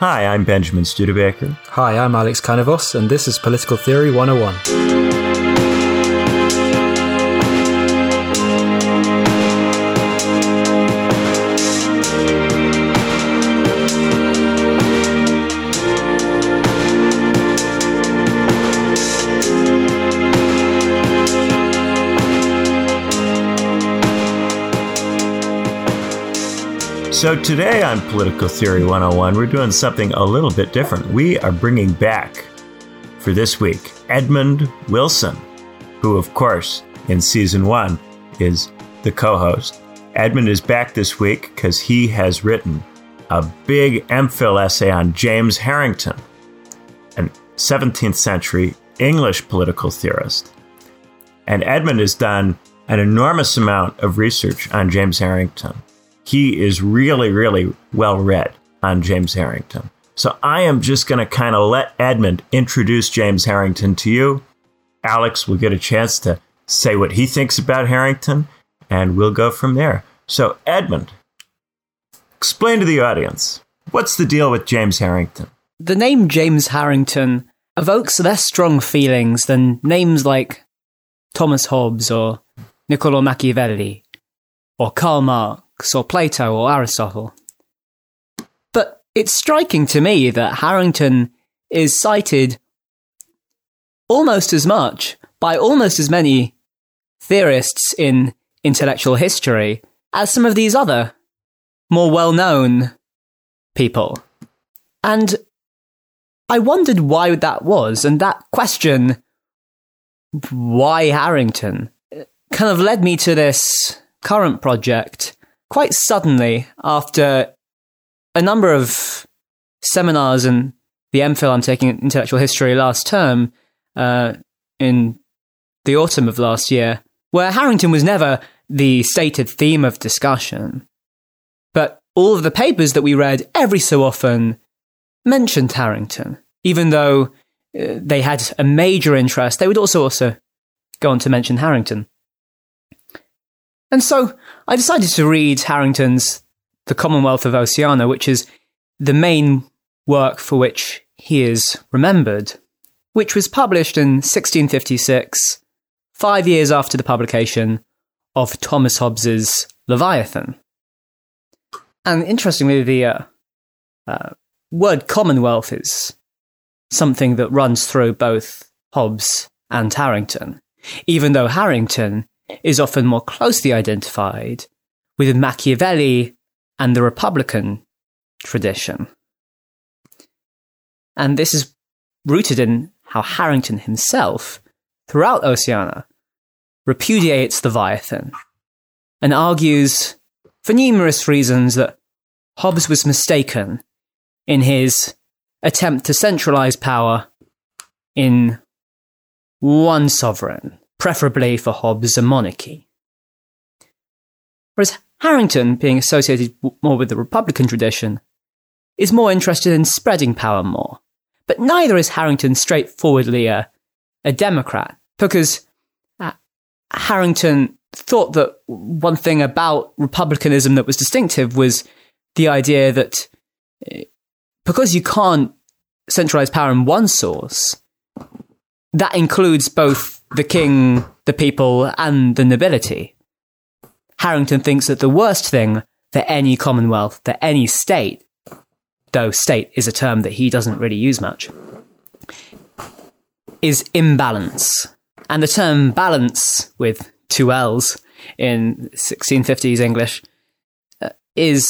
Hi, I'm Benjamin Studebaker. Hi, I'm Alex Canavos, and this is Political Theory 101. So, today on Political Theory 101, we're doing something a little bit different. We are bringing back, for this week, Edmund Wilson, who, of course, in season one is the co host. Edmund is back this week because he has written a big MPhil essay on James Harrington, a 17th century English political theorist. And Edmund has done an enormous amount of research on James Harrington he is really, really well read on James Harrington. So I am just going to kind of let Edmund introduce James Harrington to you. Alex will get a chance to say what he thinks about Harrington, and we'll go from there. So, Edmund, explain to the audience what's the deal with James Harrington? The name James Harrington evokes less strong feelings than names like Thomas Hobbes or Niccolo Machiavelli or Karl Marx or Plato or Aristotle. But it's striking to me that Harrington is cited almost as much by almost as many theorists in intellectual history as some of these other more well known people. And I wondered why that was, and that question, why Harrington, kind of led me to this current project quite suddenly after a number of seminars and the MPhil I'm taking intellectual history last term uh, in the autumn of last year, where Harrington was never the stated theme of discussion. But all of the papers that we read every so often mentioned Harrington, even though uh, they had a major interest. They would also also go on to mention Harrington. And so I decided to read Harrington's The Commonwealth of Oceania, which is the main work for which he is remembered, which was published in 1656, five years after the publication of Thomas Hobbes's Leviathan. And interestingly, the uh, uh, word Commonwealth is something that runs through both Hobbes and Harrington, even though Harrington is often more closely identified with Machiavelli and the Republican tradition. And this is rooted in how Harrington himself, throughout Oceana, repudiates the Leviathan and argues, for numerous reasons, that Hobbes was mistaken in his attempt to centralize power in one sovereign preferably for Hobbes a monarchy. Whereas Harrington, being associated more with the Republican tradition, is more interested in spreading power more. But neither is Harrington straightforwardly a, a Democrat, because uh, Harrington thought that one thing about republicanism that was distinctive was the idea that uh, because you can't centralize power in one source, that includes both the king, the people, and the nobility. Harrington thinks that the worst thing for any commonwealth, for any state, though state is a term that he doesn't really use much, is imbalance. And the term balance, with two L's in 1650s English, uh, is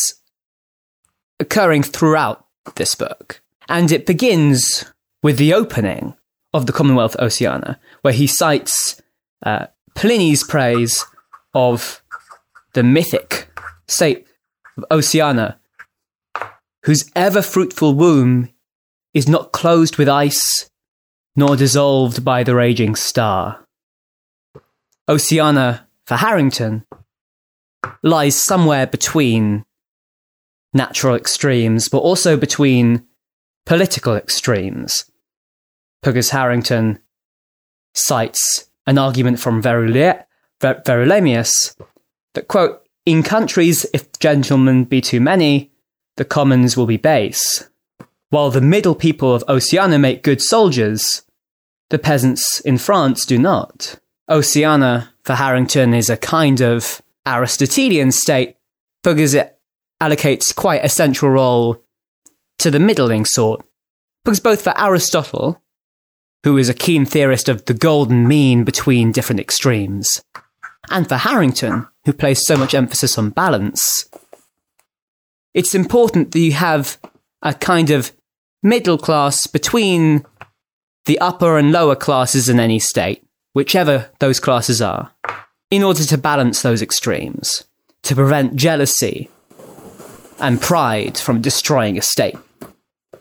occurring throughout this book. And it begins with the opening of the Commonwealth Oceana, where he cites uh, Pliny's praise of the mythic state of Oceana, whose ever fruitful womb is not closed with ice nor dissolved by the raging star. Oceana, for Harrington, lies somewhere between natural extremes, but also between political extremes because Harrington cites an argument from Verulamius that, quote, in countries, if gentlemen be too many, the commons will be base. while the middle people of Oceania make good soldiers, the peasants in France do not. Oceania, for Harrington, is a kind of Aristotelian state because it allocates quite a central role to the middling sort. Because both for Aristotle, who is a keen theorist of the golden mean between different extremes, and for Harrington, who placed so much emphasis on balance, it's important that you have a kind of middle class between the upper and lower classes in any state, whichever those classes are, in order to balance those extremes, to prevent jealousy and pride from destroying a state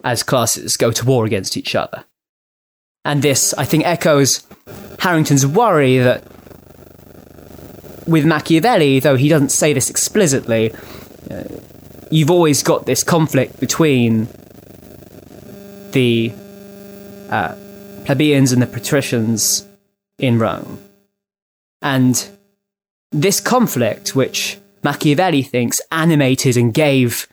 as classes go to war against each other. And this, I think, echoes Harrington's worry that with Machiavelli, though he doesn't say this explicitly, uh, you've always got this conflict between the uh, plebeians and the patricians in Rome. And this conflict, which Machiavelli thinks animated and gave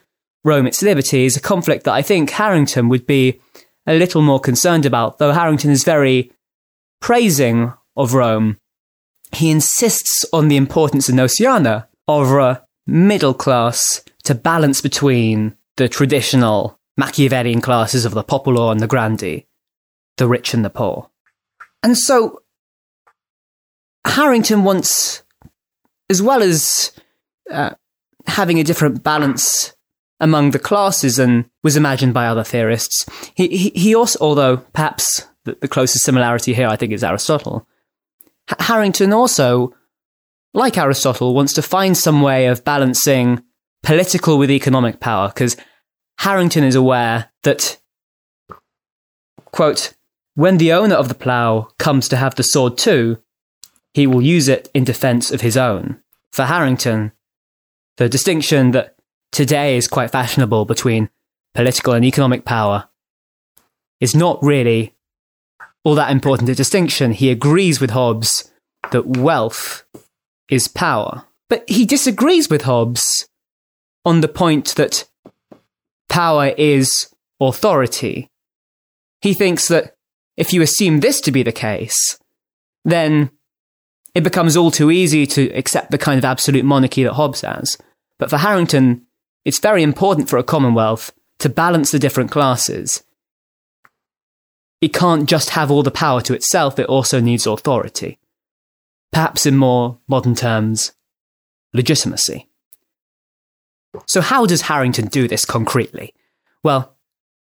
Rome its liberty, is a conflict that I think Harrington would be a little more concerned about, though Harrington is very praising of Rome. He insists on the importance in Oceania of a middle class to balance between the traditional Machiavellian classes of the popolo and the grandi, the rich and the poor. And so Harrington wants, as well as uh, having a different balance among the classes and was imagined by other theorists, he, he, he also, although perhaps the, the, closest similarity here I think is Aristotle, H- Harrington also, like Aristotle, wants to find some way of balancing political with economic power because Harrington is aware that, quote, when the owner of the plough comes to have the sword too, he will use it in defense of his own. For Harrington, the distinction that today is quite fashionable between political and economic power is not really all that important a distinction. He agrees with Hobbes that wealth is power. But he disagrees with Hobbes on the point that power is authority. He thinks that if you assume this to be the case, then it becomes all too easy to accept the kind of absolute monarchy that Hobbes has. But for Harrington, it's very important for a commonwealth to balance the different classes. It can't just have all the power to itself, it also needs authority. Perhaps in more modern terms, legitimacy. So, how does Harrington do this concretely? Well,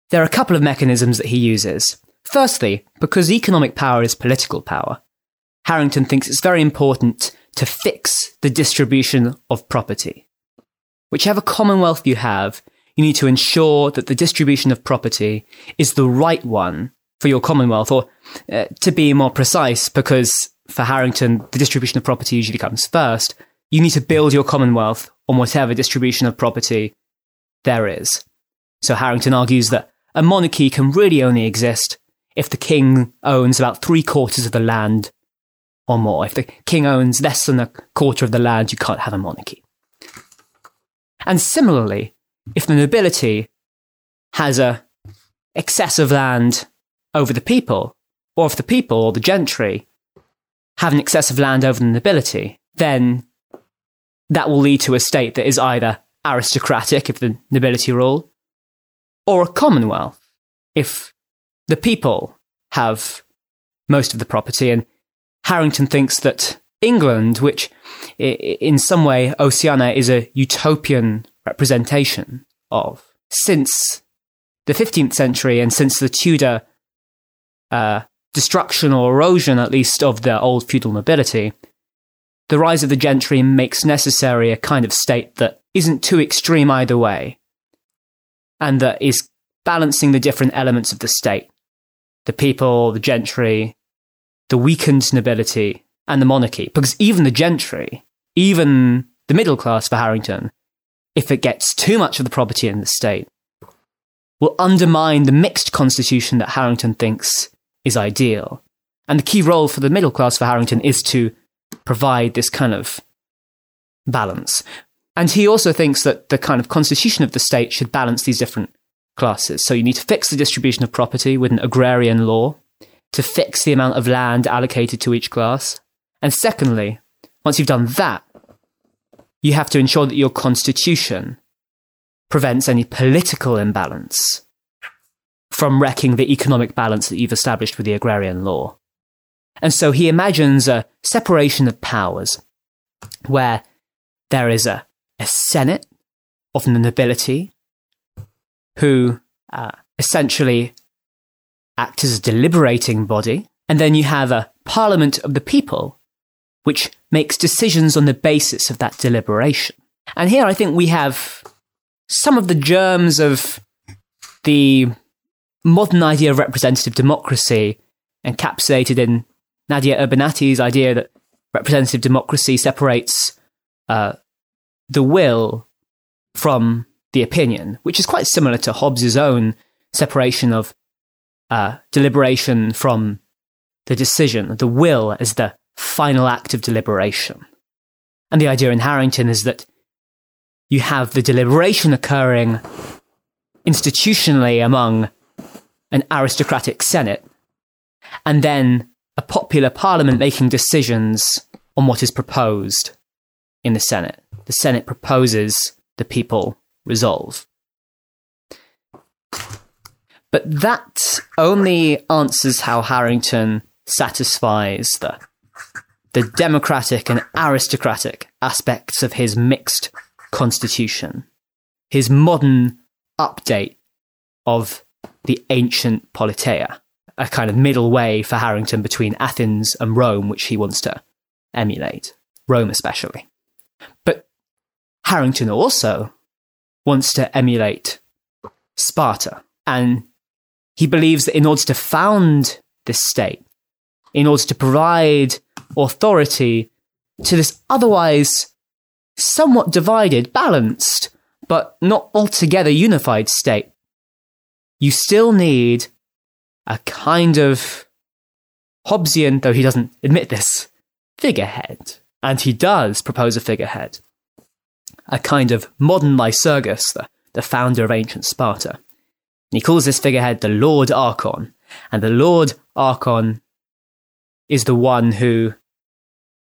there are a couple of mechanisms that he uses. Firstly, because economic power is political power, Harrington thinks it's very important to fix the distribution of property. Whichever commonwealth you have, you need to ensure that the distribution of property is the right one for your commonwealth, or uh, to be more precise, because for Harrington, the distribution of property usually comes first, you need to build your commonwealth on whatever distribution of property there is. So Harrington argues that a monarchy can really only exist if the king owns about three quarters of the land or more. If the king owns less than a quarter of the land, you can't have a monarchy. And similarly, if the nobility has a excess of land over the people, or if the people or the gentry have an excess of land over the nobility, then that will lead to a state that is either aristocratic if the nobility rule, or a commonwealth if the people have most of the property. And Harrington thinks that England, which in some way Oceania is a utopian representation of, since the 15th century and since the Tudor uh, destruction or erosion, at least, of the old feudal nobility, the rise of the gentry makes necessary a kind of state that isn't too extreme either way, and that is balancing the different elements of the state. The people, the gentry, the weakened nobility, and the monarchy. Because even the gentry, even the middle class for Harrington, if it gets too much of the property in the state, will undermine the mixed constitution that Harrington thinks is ideal. And the key role for the middle class for Harrington is to provide this kind of balance. And he also thinks that the kind of constitution of the state should balance these different classes. So you need to fix the distribution of property with an agrarian law to fix the amount of land allocated to each class. And secondly, once you've done that, you have to ensure that your constitution prevents any political imbalance from wrecking the economic balance that you've established with the agrarian law. And so he imagines a separation of powers where there is a, a senate, often the nobility, who uh, essentially act as a deliberating body. And then you have a parliament of the people, which makes decisions on the basis of that deliberation. And here I think we have some of the germs of the modern idea of representative democracy encapsulated in Nadia Urbinati's idea that representative democracy separates uh, the will from the opinion, which is quite similar to Hobbes's own separation of uh, deliberation from the decision, the will as the final act of deliberation. And the idea in Harrington is that you have the deliberation occurring institutionally among an aristocratic Senate, and then a popular parliament making decisions on what is proposed in the Senate. The Senate proposes, the people resolve. But that only answers how Harrington satisfies the, the democratic and aristocratic aspects of his mixed constitution, his modern update of the ancient politeia, a kind of middle way for Harrington between Athens and Rome, which he wants to emulate, Rome especially. But Harrington also wants to emulate Sparta, and he believes that in order to found this state, in order to provide authority to this otherwise somewhat divided, balanced, but not altogether unified state, you still need a kind of Hobbesian, though he doesn't admit this, figurehead. And he does propose a figurehead. A kind of modern Lycurgus, the, the founder of ancient Sparta. And he calls this figurehead the Lord Archon. And the Lord Archon is the one who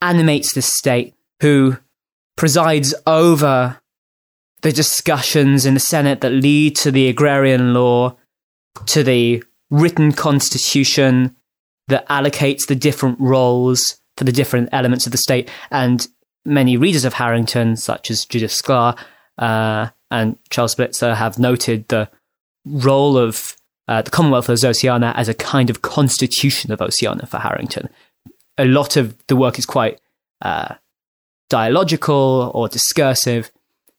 animates the state, who presides over the discussions in the Senate that lead to the agrarian law, to the written constitution that allocates the different roles for the different elements of the state. And many readers of Harrington, such as Judith Shklar uh, and Charles Blitzer, have noted the role of uh, the Commonwealth of Oceania as a kind of constitution of Oceania for Harrington. A lot of the work is quite uh, dialogical or discursive,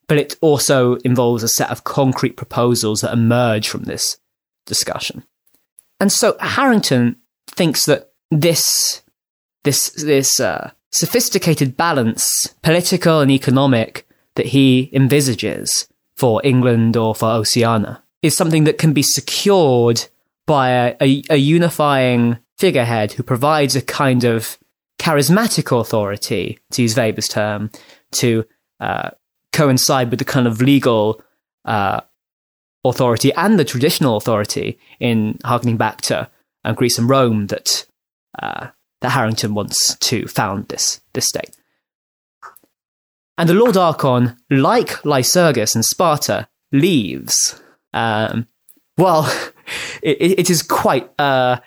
but it also involves a set of concrete proposals that emerge from this discussion. And so Harrington thinks that this this this uh, sophisticated balance, political and economic, that he envisages for England or for Oceania is something that can be secured by a, a, a unifying figurehead who provides a kind of charismatic authority, to use Weber's term, to uh, coincide with the kind of legal uh, authority and the traditional authority in harkening back to um, Greece and Rome that uh, that Harrington wants to found this this state. And the Lord Archon, like Lycurgus and Sparta, leaves. Um, well, it, it is quite uh,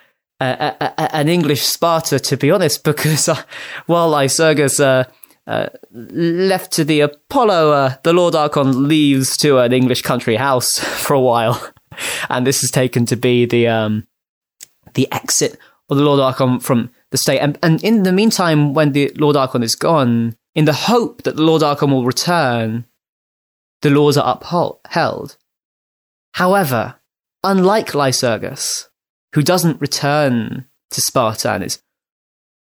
a, a, an English Sparta, to be honest, because uh, while Lycurgus uh, uh, left to the Apollo, uh, the Lord Archon leaves to an English country house for a while, and this is taken to be the um, the exit of the Lord Archon from the state. And, and in the meantime, when the Lord Archon is gone, in the hope that the Lord Archon will return, the laws are upheld. However, unlike Lycurgus, who doesn't return to Sparta and is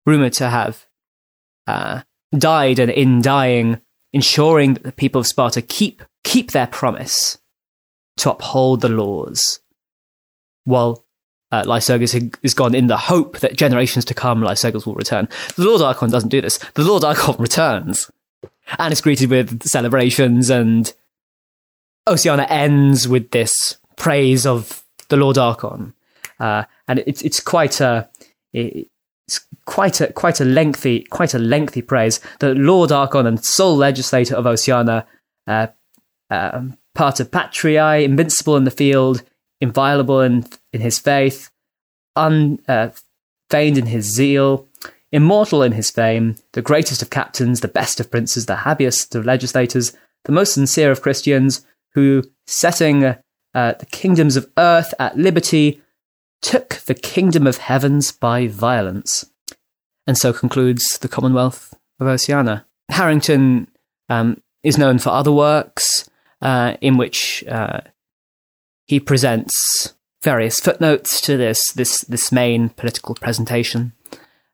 rumored to have uh, died and in dying, ensuring that the people of Sparta keep, keep their promise to uphold the laws. While uh, Lycurgus is gone in the hope that generations to come Lycurgus will return. The Lord Archon doesn't do this. The Lord Archon returns and is greeted with celebrations and Oceana ends with this praise of the Lord Archon, uh, and it's it's quite a it's quite a quite a lengthy quite a lengthy praise. The Lord Archon and sole legislator of Oceana, uh, uh, pater patriae, invincible in the field, inviolable in in his faith, unfeigned uh, in his zeal, immortal in his fame, the greatest of captains, the best of princes, the happiest of legislators, the most sincere of Christians, who, setting uh, the kingdoms of earth at liberty, took the kingdom of heavens by violence. And so concludes the Commonwealth of Oceania. Harrington um, is known for other works uh, in which uh, he presents various footnotes to this this this main political presentation.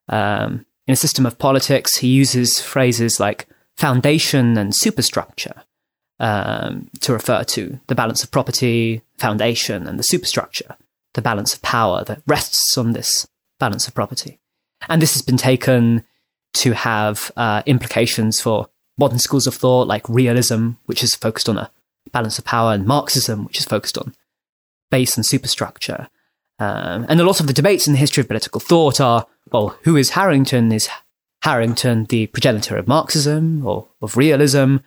Um, in a system of politics, he uses phrases like foundation and superstructure um, to refer to the balance of property, foundation, and the superstructure, the balance of power that rests on this balance of property. And this has been taken to have uh, implications for modern schools of thought like realism, which is focused on a balance of power, and Marxism, which is focused on base and superstructure. Um, and a lot of the debates in the history of political thought are well, who is Harrington? Is Harrington the progenitor of Marxism or of realism,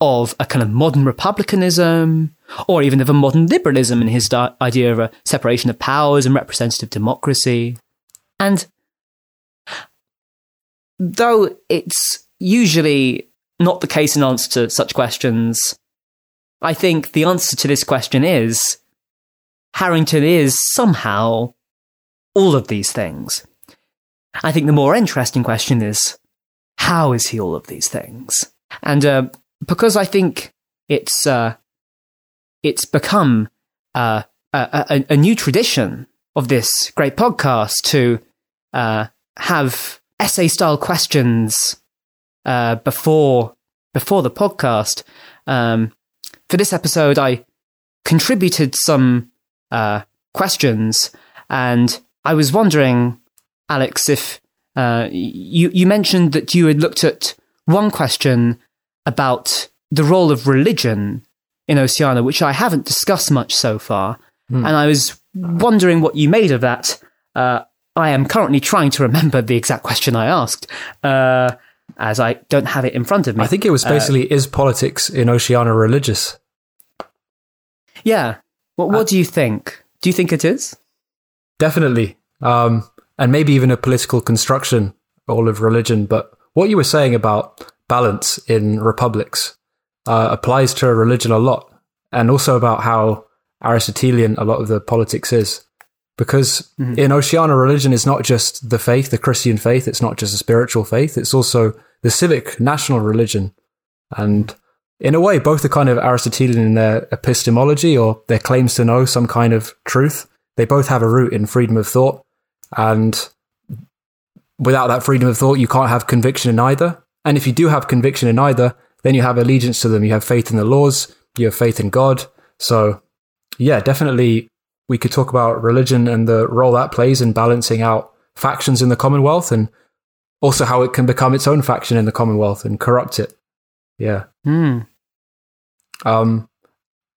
of a kind of modern republicanism, or even of a modern liberalism in his di- idea of a separation of powers and representative democracy? And though it's usually not the case in answer to such questions, I think the answer to this question is Harrington is somehow all of these things. I think the more interesting question is how is he all of these things? And uh, because I think it's uh, it's become uh, a, a, a, new tradition of this great podcast to uh, have essay style questions uh, before before the podcast. Um, for this episode, I contributed some uh, questions, and I was wondering, Alex, if uh, you you mentioned that you had looked at one question about the role of religion in Oceania, which I haven't discussed much so far, mm. and I was wondering what you made of that. Uh, I am currently trying to remember the exact question I asked, uh, as I don't have it in front of me. I think it was uh, basically: Is politics in Oceania religious? Yeah. What What do you think? Do you think it is? Definitely. Um, and maybe even a political construction, all of religion. But what you were saying about balance in republics uh, applies to religion a lot. And also about how Aristotelian a lot of the politics is. Because mm-hmm. in Oceania, religion is not just the faith, the Christian faith. It's not just a spiritual faith. It's also the civic national religion. And in a way, both are kind of Aristotelian in their epistemology or their claims to know some kind of truth. They both have a root in freedom of thought. And without that freedom of thought, you can't have conviction in either. And if you do have conviction in either, then you have allegiance to them. You have faith in the laws, you have faith in God. So, yeah, definitely we could talk about religion and the role that plays in balancing out factions in the Commonwealth and also how it can become its own faction in the Commonwealth and corrupt it. Yeah. Hmm. Um,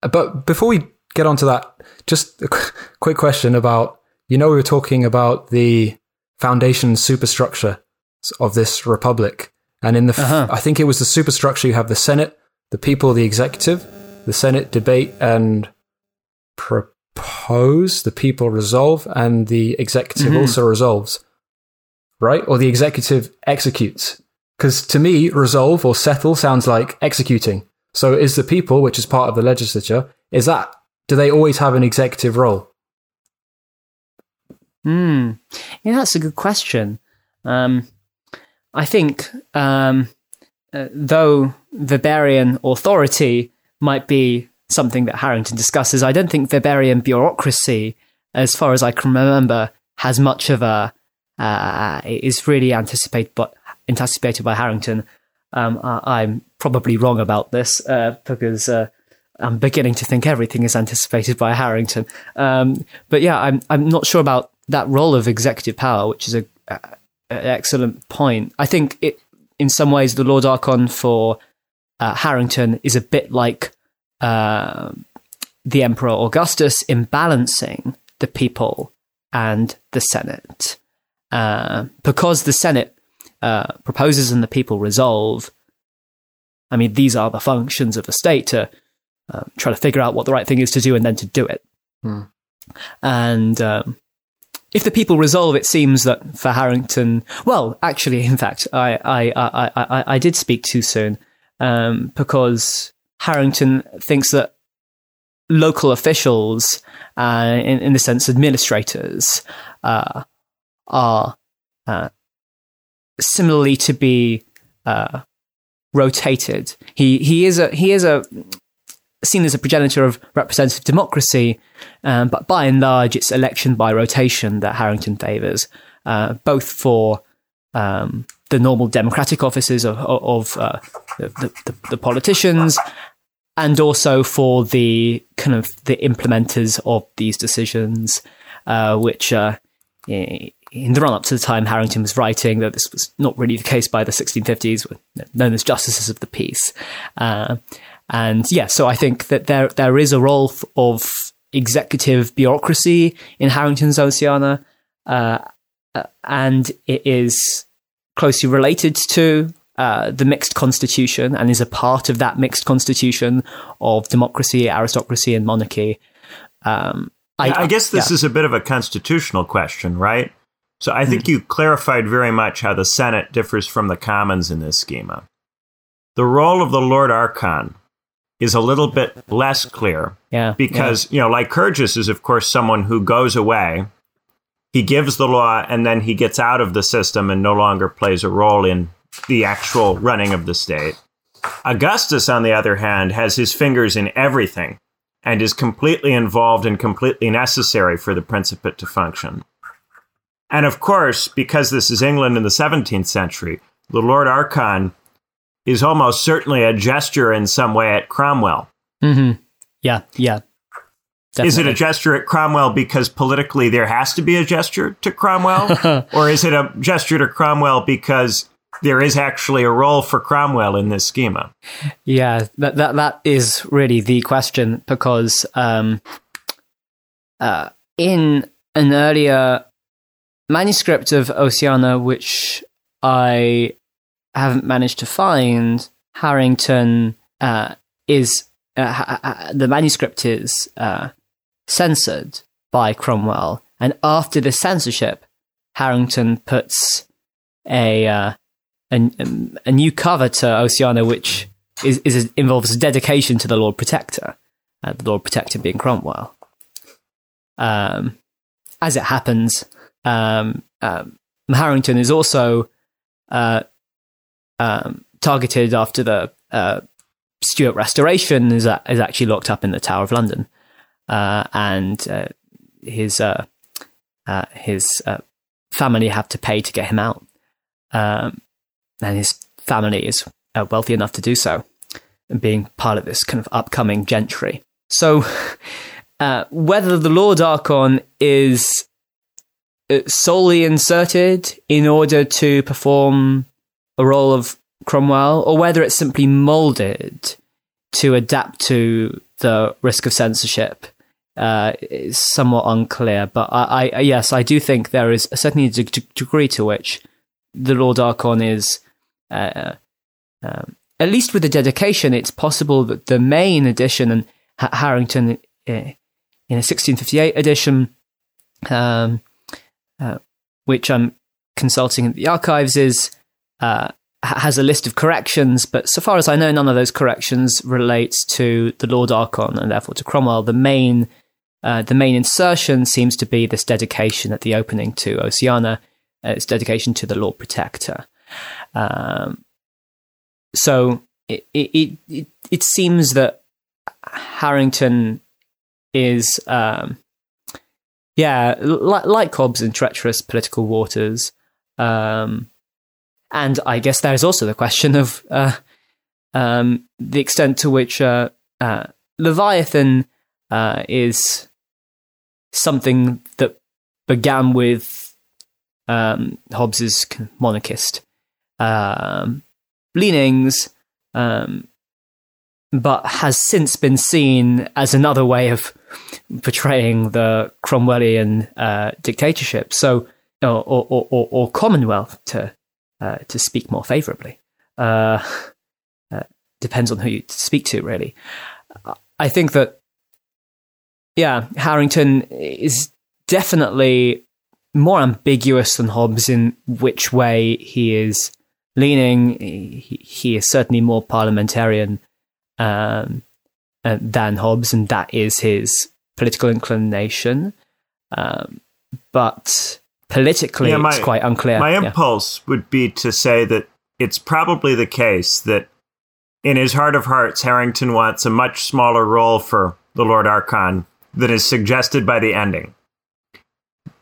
but before we get onto that, just a quick question about you know, we were talking about the foundation superstructure of this republic. And in the, uh-huh. I think it was the superstructure, you have the Senate, the people, the executive, the Senate debate and propose, the people resolve, and the executive mm-hmm. also resolves, right? Or the executive executes. Because to me, resolve or settle sounds like executing. So is the people, which is part of the legislature, is that, do they always have an executive role? Hmm. Yeah, that's a good question. Um, I think, um, uh, though Weberian authority might be something that Harrington discusses, I don't think Weberian bureaucracy, as far as I can remember, has much of a uh, is really anticipated, but anticipated by Harrington. Um, I, am probably wrong about this uh, because uh, I'm beginning to think everything is anticipated by Harrington. Um, but yeah, I'm I'm not sure about that role of executive power, which is a, an excellent point. I think it, in some ways, the Lord Archon for uh, Harrington is a bit like uh, the Emperor Augustus in balancing the people and the Senate. Uh, because the Senate uh, proposes and the people resolve, I mean, these are the functions of the state to uh, try to figure out what the right thing is to do and then to do it. Hmm. And um, if the people resolve, it seems that for Harrington, well, actually, in fact, I I I I, I did speak too soon um, because Harrington thinks that local officials, uh, in in the sense administrators, uh, are uh, similarly to be uh, rotated. He he is a he is a seen as a progenitor of representative democracy, um, but by and large, it's election by rotation that Harrington favours, uh, both for um, the normal democratic offices of, of uh, the, the, the, politicians and also for the kind of the implementers of these decisions, uh, which uh, in the run up to the time Harrington was writing, though this was not really the case by the 1650s, were known as justices of the peace. Uh, and yeah, so I think that there there is a role of executive bureaucracy in Harrington's Oceana, uh, uh, and it is closely related to uh, the mixed constitution and is a part of that mixed constitution of democracy, aristocracy, and monarchy. Um, I, I, guess this yeah. is a bit of a constitutional question, right? So I think mm. you clarified very much how the Senate differs from the Commons in this schema. The role of the Lord Archon is a little bit less clear. Yeah. Because, yeah. you know, Lycurgus is, of course, someone who goes away, he gives the law, and then he gets out of the system and no longer plays a role in the actual running of the state. Augustus, on the other hand, has his fingers in everything and is completely involved and completely necessary for the Principate to function. And of course, because this is England in the 17th century, the Lord Archon is almost certainly a gesture in some way at Cromwell. Mm-hmm. Yeah, yeah. Definitely. Is it a gesture at Cromwell because politically there has to be a gesture to Cromwell? or is it a gesture to Cromwell because there is actually a role for Cromwell in this schema? Yeah, that that, that is really the question because um, uh, in an earlier manuscript of Oceana, which I haven't managed to find, Harrington uh, is uh, the manuscript is uh, censored by Cromwell, and after the censorship, Harrington puts a uh, a, a, new cover to Oceana, which is, is involves a dedication to the Lord Protector, uh, the Lord Protector being Cromwell. Um, as it happens, um, um, Harrington is also uh, um, targeted after the uh, Stuart Restoration is is actually locked up in the Tower of London, uh, and uh, his uh, uh, his family have to pay to get him out, um, and his family is wealthy enough to do so, and being part of this kind of upcoming gentry. So, whether the Lord Archon is solely inserted in order to perform a role of Cromwell, or whether it's simply molded to adapt to the risk of censorship uh, is somewhat unclear. But I, I, yes, I do think there is certainly a degree to which the Lord Archon is, uh, um, at least with the dedication, it's possible that the main edition and Harrington uh, in a 1658 edition um, uh, which I'm consulting at the archives, is uh, has a list of corrections, but so far as I know, none of those corrections relates to the Lord Archon and therefore to Cromwell. The main uh, the main insertion seems to be this dedication at the opening to Oceana. Uh, it's dedication to the Lord Protector. Um, so it, it, it it seems that Harrington is um, yeah, like, like Hobbes in treacherous political waters. Um, and I guess there is also the question of uh, um, the extent to which uh, uh, Leviathan uh, is something that began with um, Hobbes's monarchist um, leanings, um, but has since been seen as another way of portraying the Cromwellian uh, dictatorship. So, or, or, or, or Commonwealth to uh, to speak more favourably. Uh, uh, depends on who you speak to, really. I think that, yeah, Harrington is definitely more ambiguous than Hobbes in which way he is leaning. He, he is certainly more parliamentarian um, uh, than Hobbes, and that is his political inclination. Um, but politically, yeah, my, it's quite unclear. My impulse yeah. would be to say that it's probably the case that in his heart of hearts, Harrington wants a much smaller role for the Lord Archon than is suggested by the ending.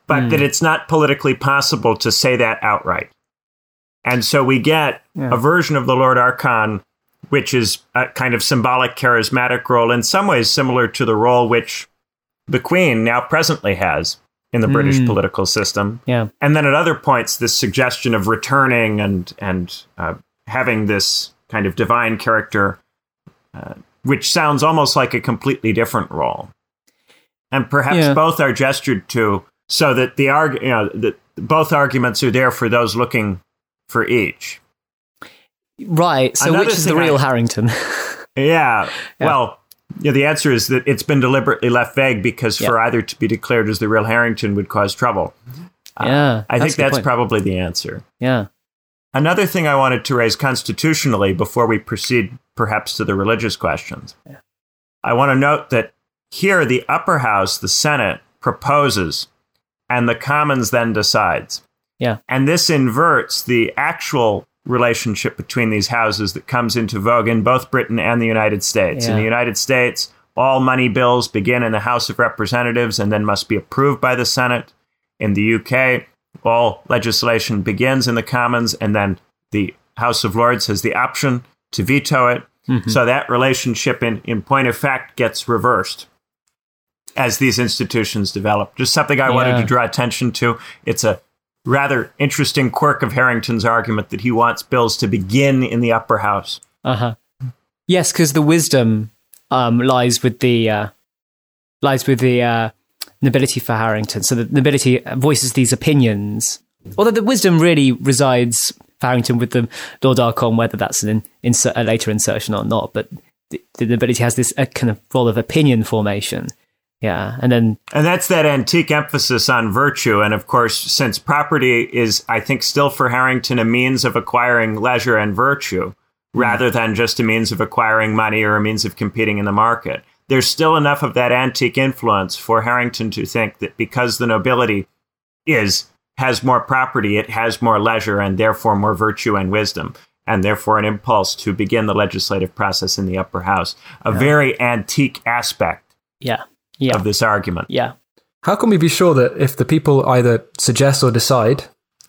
But mm. that it's not politically possible to say that outright. And so we get yeah. a version of the Lord Archon, which is a kind of symbolic, charismatic role, in some ways similar to the role which the Queen now presently has in the mm. British political system. Yeah. And then at other points, this suggestion of returning and and uh, having this kind of divine character, uh, which sounds almost like a completely different role. And perhaps yeah. both are gestured to so that the arg- you know that both arguments are there for those looking for each. Right. So Another which is the real I, Harrington? yeah, yeah. Well, yeah, the answer is that it's been deliberately left vague because for either to be declared as the real Harrington would cause trouble. Yeah, uh, I think that's point. probably the answer. Yeah. Another thing I wanted to raise constitutionally before we proceed perhaps to the religious questions. Yeah. I want to note that here the upper house, the Senate, proposes and the Commons then decides. Yeah. And this inverts the actual relationship between these houses that comes into vogue in both Britain and the United States. Yeah. In the United States, all money bills begin in the House of Representatives and then must be approved by the Senate. In the UK, all legislation begins in the Commons and then the House of Lords has the option to veto it. Mm-hmm. So that relationship, in, in point of fact, gets reversed as these institutions develop. Just something I yeah. wanted to draw attention to. It's a rather interesting quirk of Harrington's argument that he wants bills to begin in the upper house. Uh huh. Yes, because the wisdom um, lies with the uh, lies with the uh, nobility for Harrington. So the nobility voices these opinions, although the wisdom really resides for Harrington with the Lord Archon, whether that's an insert, a later insertion or not. But the, the nobility has this kind of role of opinion formation. Yeah, and then and that's that antique emphasis on virtue, and of course, since property is, I think, still for Harrington a means of acquiring leisure and virtue, hmm. rather than just a means of acquiring money or a means of competing in the market. There's still enough of that antique influence for Harrington to think that because the nobility is has more property, it has more leisure and therefore more virtue and wisdom, and therefore an impulse to begin the legislative process in the upper house. A yeah. very antique aspect. Yeah yeah. of this argument. Yeah. How can we be sure that if the people either suggest or decide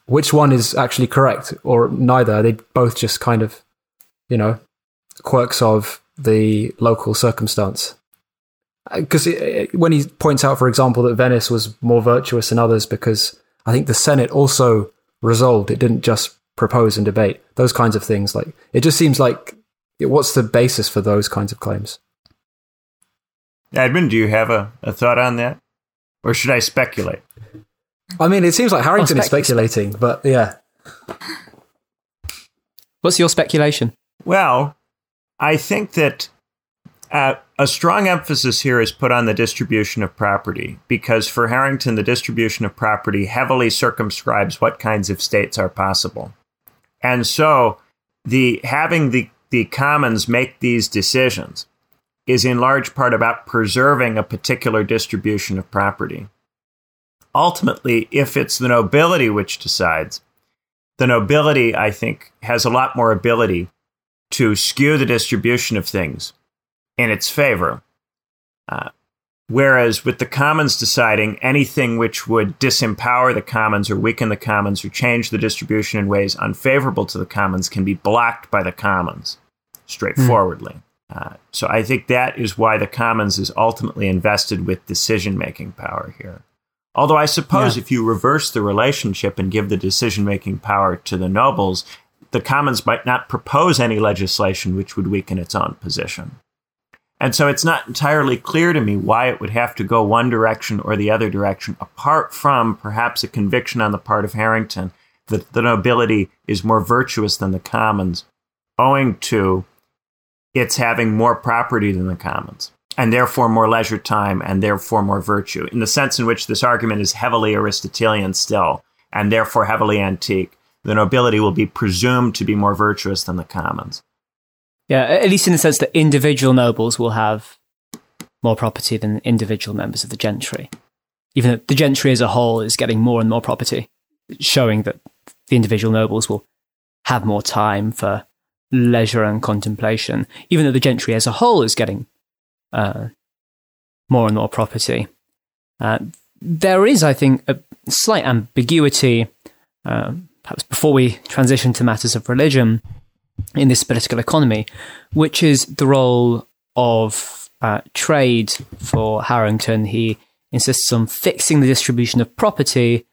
which one is actually correct or neither, they both just kind of, you know, quirks of the local circumstance? Because uh, when he points out, for example, that Venice was more virtuous than others because I think the Senate also resolved, it didn't just propose and debate, those kinds of things. Like, it just seems like, what's the basis for those kinds of claims? Edmund, do you have a, a thought on that? Or should I speculate? I mean, it seems like Harrington is speculating, but yeah. What's your speculation? Well, I think that uh, a strong emphasis here is put on the distribution of property because for Harrington, the distribution of property heavily circumscribes what kinds of states are possible. And so the having the, the commons make these decisions is in large part about preserving a particular distribution of property. Ultimately, if it's the nobility which decides, the nobility, I think, has a lot more ability to skew the distribution of things in its favor. Uh, whereas with the commons deciding anything which would disempower the commons or weaken the commons or change the distribution in ways unfavorable to the commons can be blocked by the commons straightforwardly. Mm. Uh, so I think that is why the Commons is ultimately invested with decision making power here. Although I suppose yeah. if you reverse the relationship and give the decision making power to the nobles, the Commons might not propose any legislation which would weaken its own position. And so it's not entirely clear to me why it would have to go one direction or the other direction, apart from perhaps a conviction on the part of Harrington that the nobility is more virtuous than the commons, owing to its having more property than the commons, and therefore more leisure time, and therefore more virtue, in the sense in which this argument is heavily Aristotelian still, and therefore heavily antique. The nobility will be presumed to be more virtuous than the commons. Yeah, at least in the sense that individual nobles will have more property than individual members of the gentry. Even though the gentry as a whole is getting more and more property, showing that the individual nobles will have more time for leisure and contemplation, even though the gentry as a whole is getting uh, more and more property. Uh, there is, I think, a slight ambiguity, uh, perhaps before we transition to matters of religion, in this political economy, which is the role of uh, trade for Harrington. He insists on fixing the distribution of property,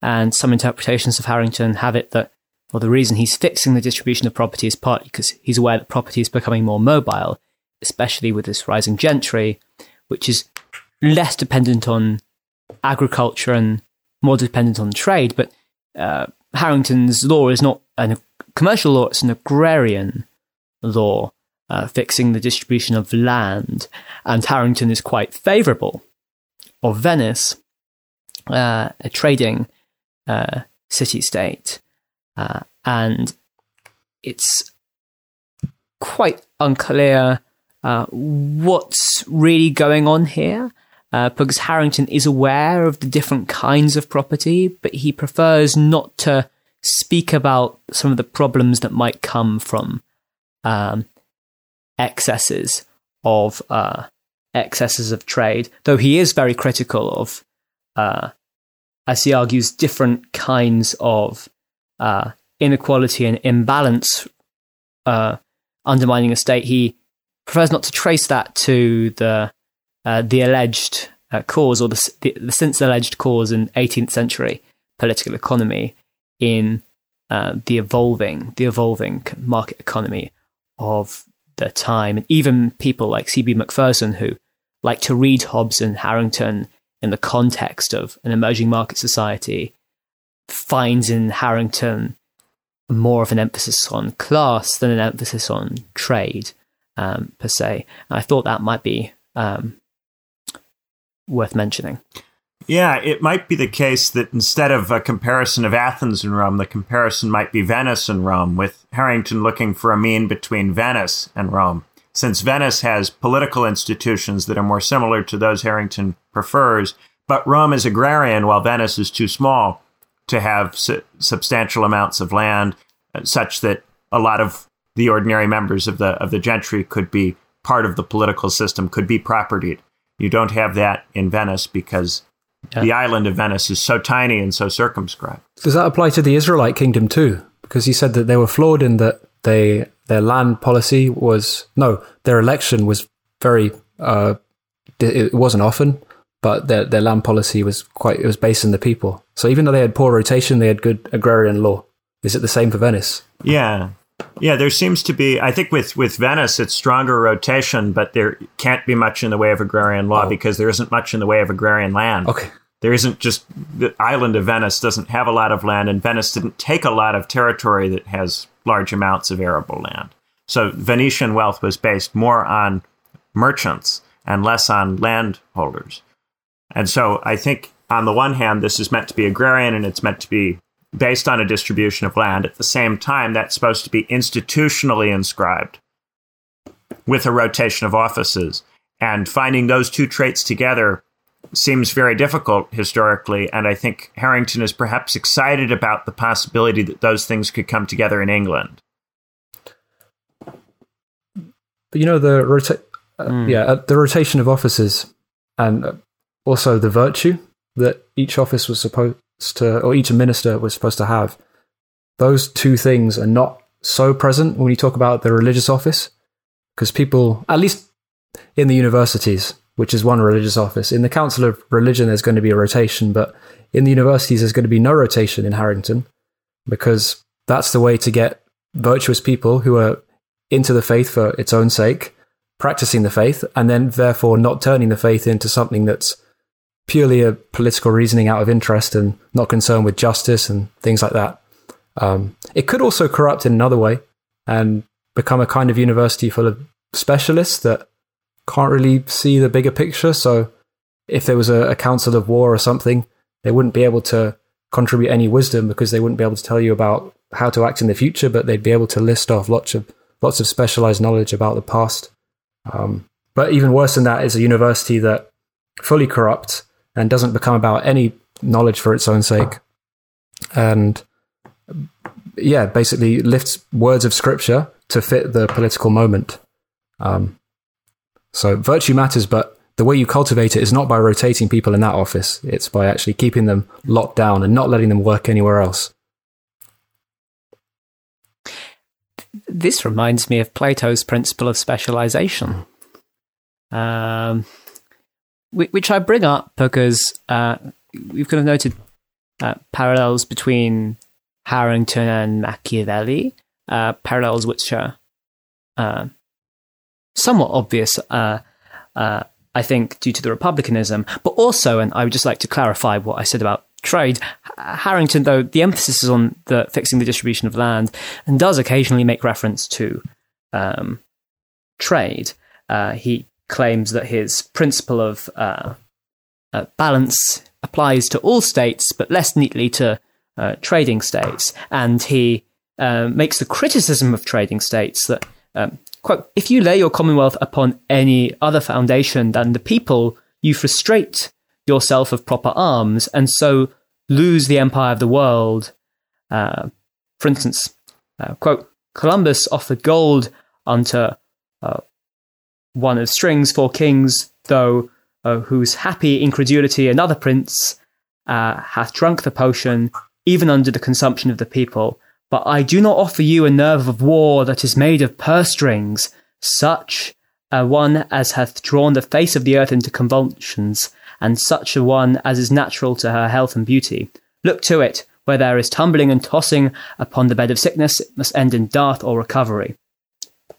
and some interpretations of Harrington have it that, well, the reason he's fixing the distribution of property is partly because he's aware that property is becoming more mobile, especially with this rising gentry, which is less dependent on agriculture and more dependent on trade. But uh, Harrington's law is not a commercial law, it's an agrarian law uh, fixing the distribution of land, and Harrington is quite favourable of Venice, uh, a trading uh, city state, uh, and it's quite unclear uh, what's really going on here. Uh, because Harrington is aware of the different kinds of property, but he prefers not to speak about some of the problems that might come from um, excesses of uh, excesses of trade. Though he is very critical of, uh, as he argues, different kinds of uh, inequality and imbalance uh, undermining a state. He prefers not to trace that to the uh, the alleged uh, cause or the, the, the since alleged cause in 18th century political economy in uh, the evolving, the evolving market economy of the time, and even people like C.B. Macpherson who like to read Hobbes and Harrington in the context of an emerging market society, finds in Harrington more of an emphasis on class than an emphasis on trade um, per se. And I thought that might be um, worth mentioning. Yeah, it might be the case that instead of a comparison of Athens and Rome, the comparison might be Venice and Rome, with Harrington looking for a mean between Venice and Rome. Since Venice has political institutions that are more similar to those Harrington prefers, but Rome is agrarian while Venice is too small to have su- substantial amounts of land, uh, such that a lot of the ordinary members of the of the gentry could be part of the political system, could be propertied. You don't have that in Venice because yeah. The island of Venice is so tiny and so circumscribed. Does that apply to the Israelite kingdom too? Because he said that they were flawed in that they their land policy was no, their election was very uh, it wasn't often, but their their land policy was quite it was based on the people. So even though they had poor rotation, they had good agrarian law. Is it the same for Venice? Yeah. Yeah, there seems to be. I think with with Venice, it's stronger rotation, but there can't be much in the way of agrarian law oh. because there isn't much in the way of agrarian land. Okay. There isn't just the island of Venice doesn't have a lot of land, and Venice didn't take a lot of territory that has large amounts of arable land. So Venetian wealth was based more on merchants and less on landholders. And so I think on the one hand, this is meant to be agrarian and it's meant to be based on a distribution of land. At the same time, that's supposed to be institutionally inscribed with a rotation of offices. And finding those two traits together seems very difficult historically. And I think Harrington is perhaps excited about the possibility that those things could come together in England. But you know, the rota- uh, mm. yeah, uh, the rotation of offices and uh, also the virtue that each office was supposed to, or each minister was supposed to have, those two things are not so present when you talk about the religious office, because people, at least in the universities, which is one religious office, in the Council of Religion, there's going to be a rotation, but in the universities, there's going to be no rotation in Harrington, because that's the way to get virtuous people who are into the faith for its own sake practicing the faith and then therefore not turning the faith into something that's purely a political reasoning out of interest and not concerned with justice and things like that. Um, it could also corrupt in another way and become a kind of university full of specialists that can't really see the bigger picture. So if there was a, a council of war or something, they wouldn't be able to contribute any wisdom because they wouldn't be able to tell you about how to act in the future, but they'd be able to list off lots of lots of specialized knowledge about the past. Um, but even worse than that is a university that fully corrupts and doesn't become about any knowledge for its own sake, and yeah, basically lifts words of scripture to fit the political moment. Um, so virtue matters, but the way you cultivate it is not by rotating people in that office. It's by actually keeping them locked down and not letting them work anywhere else. This reminds me of Plato's principle of specialization, um, which I bring up because uh, we've kind of noted uh, parallels between Harrington and Machiavelli, uh, parallels which are uh, somewhat obvious, uh, uh, I think, due to the republicanism, but also, and I would just like to clarify what I said about trade. Harrington, though, the emphasis is on the fixing the distribution of land and does occasionally make reference to um, trade. He claims that his principle of uh, uh, balance applies to all states, but less neatly to uh, trading states. And he uh, makes the criticism of trading states that, um, quote, if you lay your commonwealth upon any other foundation than the people, you frustrate yourself of proper arms, and so lose the empire of the world. Uh, for instance, uh, quote, Columbus offered gold unto uh, one of strings for kings, though uh, whose happy incredulity another prince uh, hath drunk the potion, even under the consumption of the people. But I do not offer you a nerve of war that is made of purse strings, such a one as hath drawn the face of the earth into convulsions, and such a one as is natural to her health and beauty. Look to it, where there is tumbling and tossing upon the bed of sickness, it must end in death or recovery.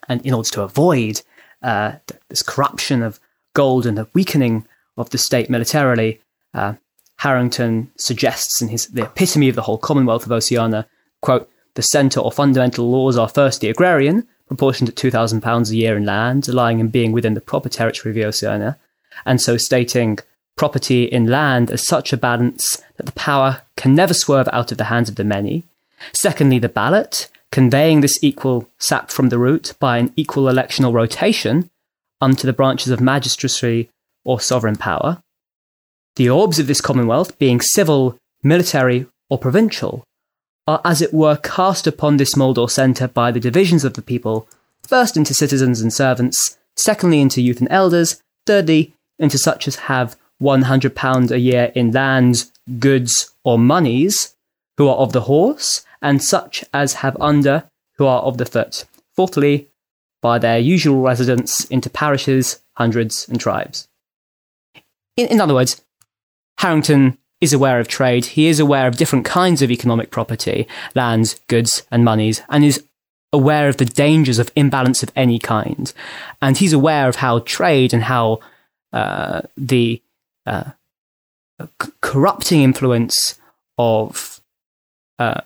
And in order to avoid uh, this corruption of gold and the weakening of the state militarily, uh, Harrington suggests in his the epitome of the whole Commonwealth of Oceania, quote, the centre or fundamental laws are first the agrarian, proportioned at £2,000 a year in land, lying and being within the proper territory of the Oceania, and so stating property in land as such a balance that the power can never swerve out of the hands of the many. Secondly, the ballot, conveying this equal sap from the root by an equal electional rotation unto the branches of magistracy or sovereign power. The orbs of this commonwealth, being civil, military, or provincial, are as it were cast upon this mould or centre by the divisions of the people, first into citizens and servants, secondly into youth and elders, thirdly into such as have £100 a year in lands, goods, or monies, who are of the horse, and such as have under, who are of the foot. Fourthly, by their usual residence into parishes, hundreds, and tribes. In, in other words, Harrington is aware of trade, he is aware of different kinds of economic property, lands, goods, and monies, and is aware of the dangers of imbalance of any kind. And he's aware of how trade and how uh, the uh, c- corrupting influence of uh,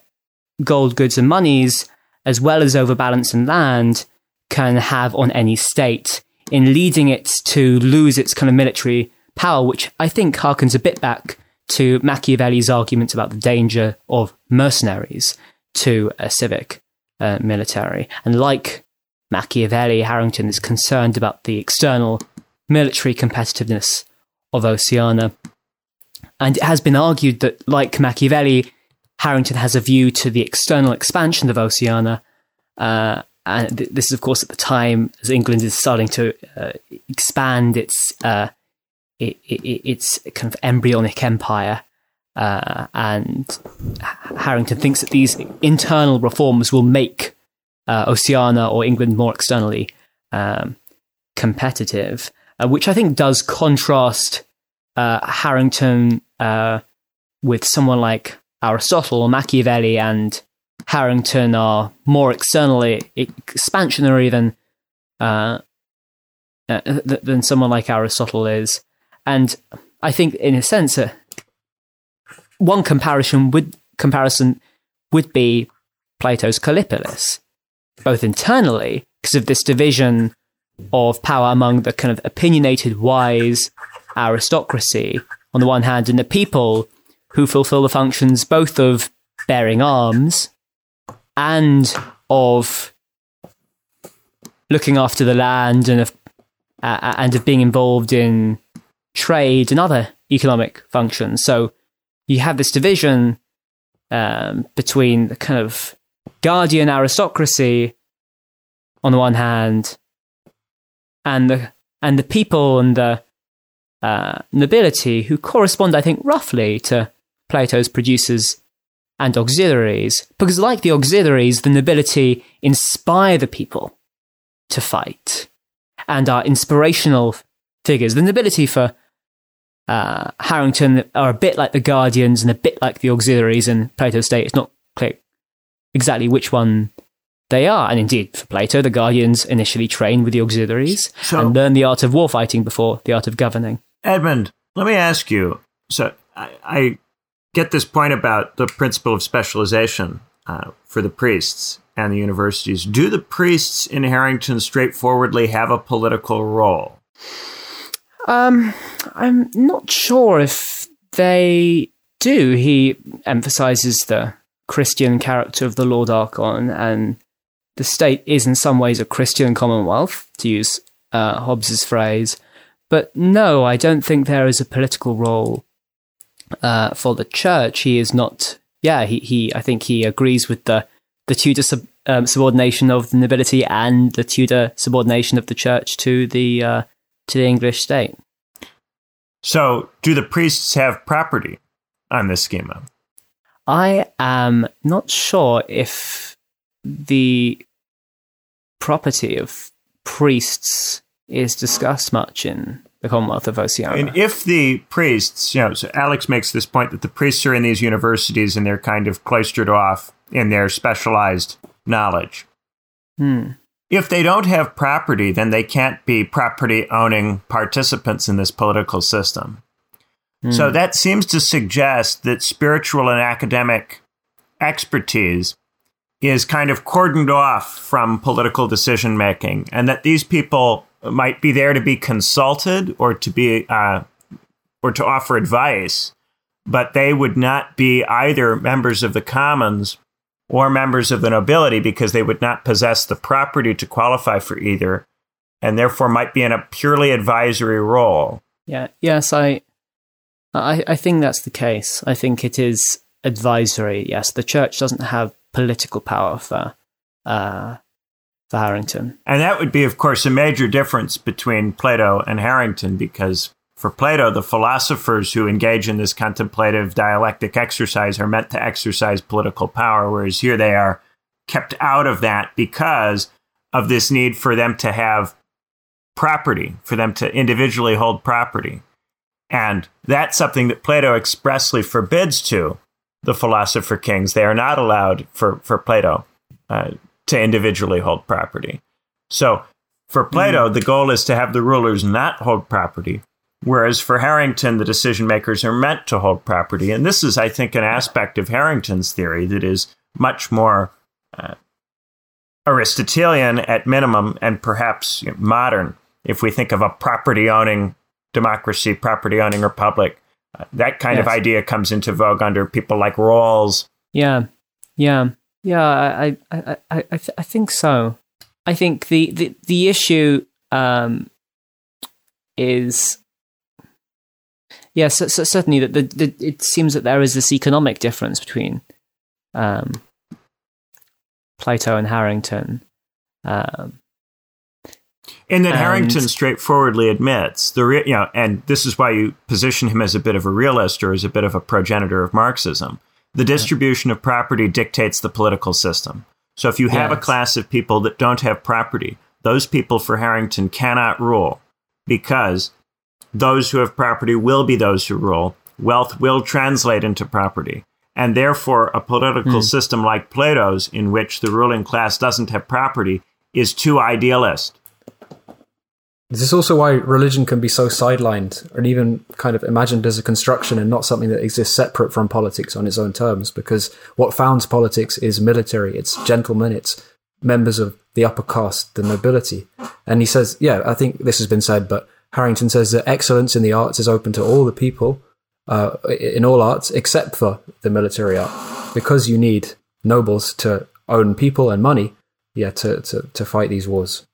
gold, goods, and monies, as well as overbalance in land, can have on any state in leading it to lose its kind of military power, which I think harkens a bit back to Machiavelli's arguments about the danger of mercenaries to a civic uh, military. And like Machiavelli, Harrington is concerned about the external military competitiveness of Oceania. And it has been argued that, like Machiavelli, Harrington has a view to the external expansion of Oceania. Uh, and th- this is, of course, at the time as England is starting to uh, expand its uh, it, it, its kind of embryonic empire. Uh, and Harrington thinks that these internal reforms will make uh, Oceania or England more externally um, competitive uh, which I think does contrast Harrington with someone like Aristotle Machiavelli, and Harrington are more externally expansionary than uh, uh, th- than someone like Aristotle is. And I think, in a sense, uh, one comparison would comparison would be Plato's Callipolis, both internally because of this division of power among the kind of opinionated, wise aristocracy on the one hand, and the people who fulfill the functions both of bearing arms and of looking after the land and of uh, and of being involved in trade and other economic functions. So you have this division um, between the kind of guardian aristocracy on the one hand, and the and the people and the uh, nobility who correspond, I think, roughly to Plato's producers and auxiliaries, because like the auxiliaries, the nobility inspire the people to fight and are inspirational figures. The nobility for uh, Harrington are a bit like the guardians and a bit like the auxiliaries in Plato's state. It's not clear exactly which one they are. And indeed, for Plato, the guardians initially train with the auxiliaries so, and learn the art of warfighting before the art of governing. Edmund, let me ask you. So I, I get this point about the principle of specialization uh, for the priests and the universities. Do the priests in Harrington straightforwardly have a political role? Um, I'm not sure if they do. He emphasizes the Christian character of the Lord Archon, and the state is in some ways a Christian commonwealth, to use uh, Hobbes's phrase. But no, I don't think there is a political role uh, for the church. He is not. Yeah, he, he. I think he agrees with the the Tudor sub, um, subordination of the nobility and the Tudor subordination of the church to the uh, to the English state. So, do the priests have property on this schema? I am not sure if the property of priests is discussed much in the Commonwealth of Oceania. And if the priests, you know, so Alex makes this point that the priests are in these universities and they're kind of cloistered off in their specialized knowledge. Hmm. If they don't have property, then they can't be property owning participants in this political system. Mm. So that seems to suggest that spiritual and academic expertise is kind of cordoned off from political decision making, and that these people might be there to be consulted or to be uh, or to offer advice, but they would not be either members of the commons or members of the nobility because they would not possess the property to qualify for either, and therefore might be in a purely advisory role. Yeah. Yes, I, I, I think that's the case. I think it is advisory. Yes, the church doesn't have political power for uh, for Harrington. And that would be, of course, a major difference between Plato and Harrington, because for Plato, the philosophers who engage in this contemplative dialectic exercise are meant to exercise political power, whereas here they are kept out of that because of this need for them to have property, for them to individually hold property. And that's something that Plato expressly forbids to the philosopher kings. They are not allowed for, for Plato uh, to individually hold property. So for Plato, mm. the goal is to have the rulers not hold property, whereas for Harrington, the decision makers are meant to hold property. And this is, I think, an aspect of Harrington's theory that is much more uh, Aristotelian at minimum and perhaps you know, modern if we think of a property owning democracy, property owning republic that kind yes. of idea comes into vogue under people like Rawls. Yeah, yeah, yeah. I, I, I, I, th- I think so. I think the the the issue um, is yes, yeah, so, so certainly that the, the, it seems that there is this economic difference between um, Plato and Harrington. Um, and that and, Harrington straightforwardly admits the re- you know, and this is why you position him as a bit of a realist or as a bit of a progenitor of Marxism. The distribution of property dictates the political system. So if you have yes. a class of people that don't have property, those people for Harrington cannot rule because those who have property will be those who rule. Wealth will translate into property. And therefore, a political mm. system like Plato's, in which the ruling class doesn't have property, is too idealist This is also why religion can be so sidelined and even kind of imagined as a construction and not something that exists separate from politics on its own terms. Because what founds politics is military, it's gentlemen, it's members of the upper caste, the nobility. And he says, yeah, I think this has been said, but Harrington says that excellence in the arts is open to all the people, uh, in all arts, except for the military art, because you need nobles to own people and money, yeah, to, to, to fight these wars.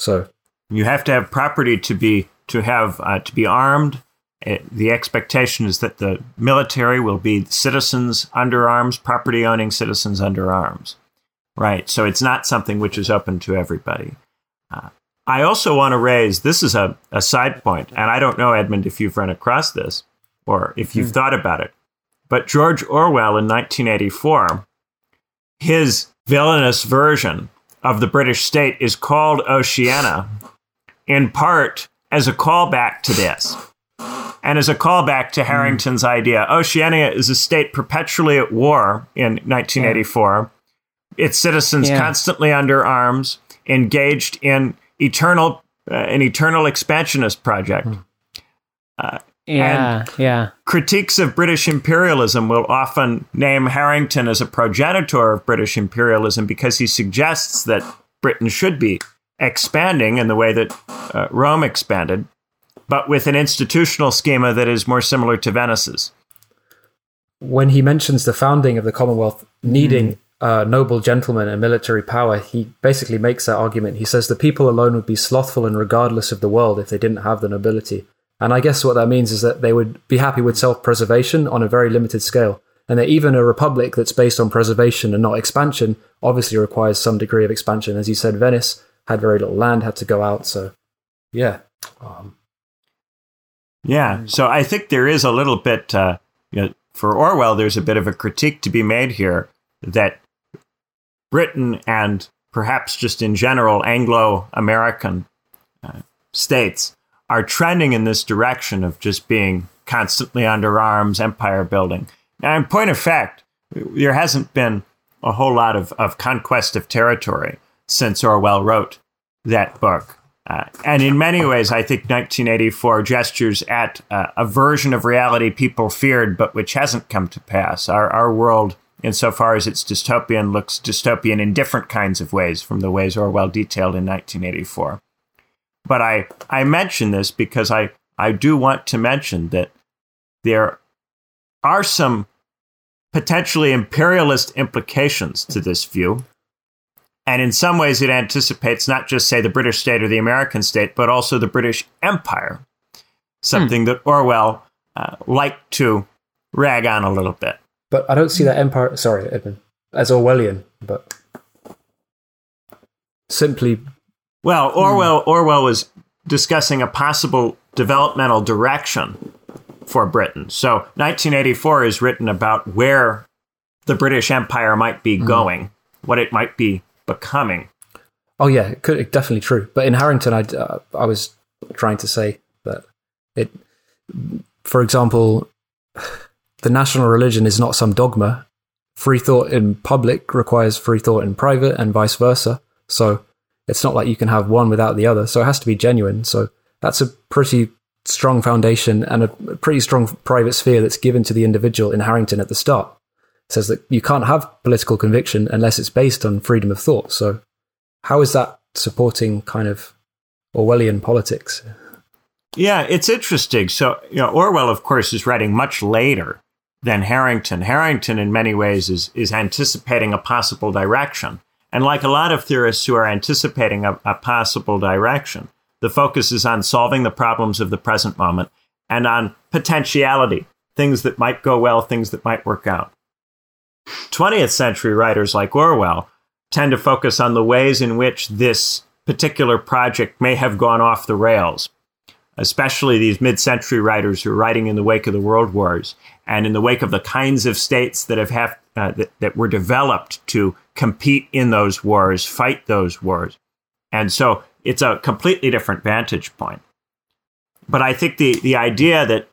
So you have to have property to be to have uh, to be armed. It, the expectation is that the military will be citizens under arms, property owning citizens under arms. Right. So it's not something which is open to everybody. Uh, I also want to raise this is a, a side point, and I don't know, Edmund, if you've run across this or if you've mm. thought about it. But George Orwell in 1984, his villainous version of the British state is called Oceania, in part as a callback to this. And as a callback to Harrington's mm. idea, Oceania is a state perpetually at war in 1984. Yeah. Its citizens yeah. constantly under arms, engaged in eternal uh, an eternal expansionist project. Mm. Uh, yeah, yeah. Critiques of British imperialism will often name Harrington as a progenitor of British imperialism because he suggests that Britain should be expanding in the way that uh, Rome expanded, but with an institutional schema that is more similar to Venice's. When he mentions the founding of the Commonwealth needing mm. uh, noble gentlemen and military power, he basically makes that argument. He says the people alone would be slothful and regardless of the world if they didn't have the nobility. And I guess what that means is that they would be happy with self preservation on a very limited scale. And that even a republic that's based on preservation and not expansion obviously requires some degree of expansion. As you said, Venice had very little land, had to go out. So, yeah. Um, yeah. So I think there is a little bit, uh, you know, for Orwell, there's a bit of a critique to be made here that Britain and perhaps just in general Anglo American uh, states are trending in this direction of just being constantly under arms, empire building. Now, in point of fact, there hasn't been a whole lot of, of conquest of territory since Orwell wrote that book. Uh, and in many ways, I think 1984 gestures at uh, a version of reality people feared, but which hasn't come to pass. Our, our world, insofar as it's dystopian, looks dystopian in different kinds of ways from the ways Orwell detailed in 1984. But I, I mention this because I, I do want to mention that there are some potentially imperialist implications to this view. And in some ways, it anticipates not just, say, the British state or the American state, but also the British Empire, something hmm. that Orwell uh, liked to rag on a little bit. But I don't see that empire, sorry, Edmund, as Orwellian, but simply well, Orwell Orwell was discussing a possible developmental direction for Britain. So 1984 is written about where the British Empire might be mm. going, what it might be becoming. Oh yeah, it could, definitely true. But in Harrington, I uh, I was trying to say that it, for example, the national religion is not some dogma. Free thought in public requires free thought in private, and vice versa. So it's not like you can have one without the other. So it has to be genuine. So that's a pretty strong foundation and a pretty strong private sphere that's given to the individual in Harrington at the start. Says that you can't have political conviction unless it's based on freedom of thought. So how is that supporting kind of Orwellian politics? Yeah, it's interesting. So, you know, Orwell, of course, is writing much later than Harrington. Harrington, in many ways, is, is anticipating a possible direction. And like a lot of theorists who are anticipating a, a possible direction, the focus is on solving the problems of the present moment and on potentiality, things that might go well, things that might work out. 20th century writers like Orwell tend to focus on the ways in which this particular project may have gone off the rails, especially these mid century writers who are writing in the wake of the world wars and in the wake of the kinds of states that have, have uh, that, that were developed to compete in those wars, fight those wars. And so it's a completely different vantage point. But I think the, the idea that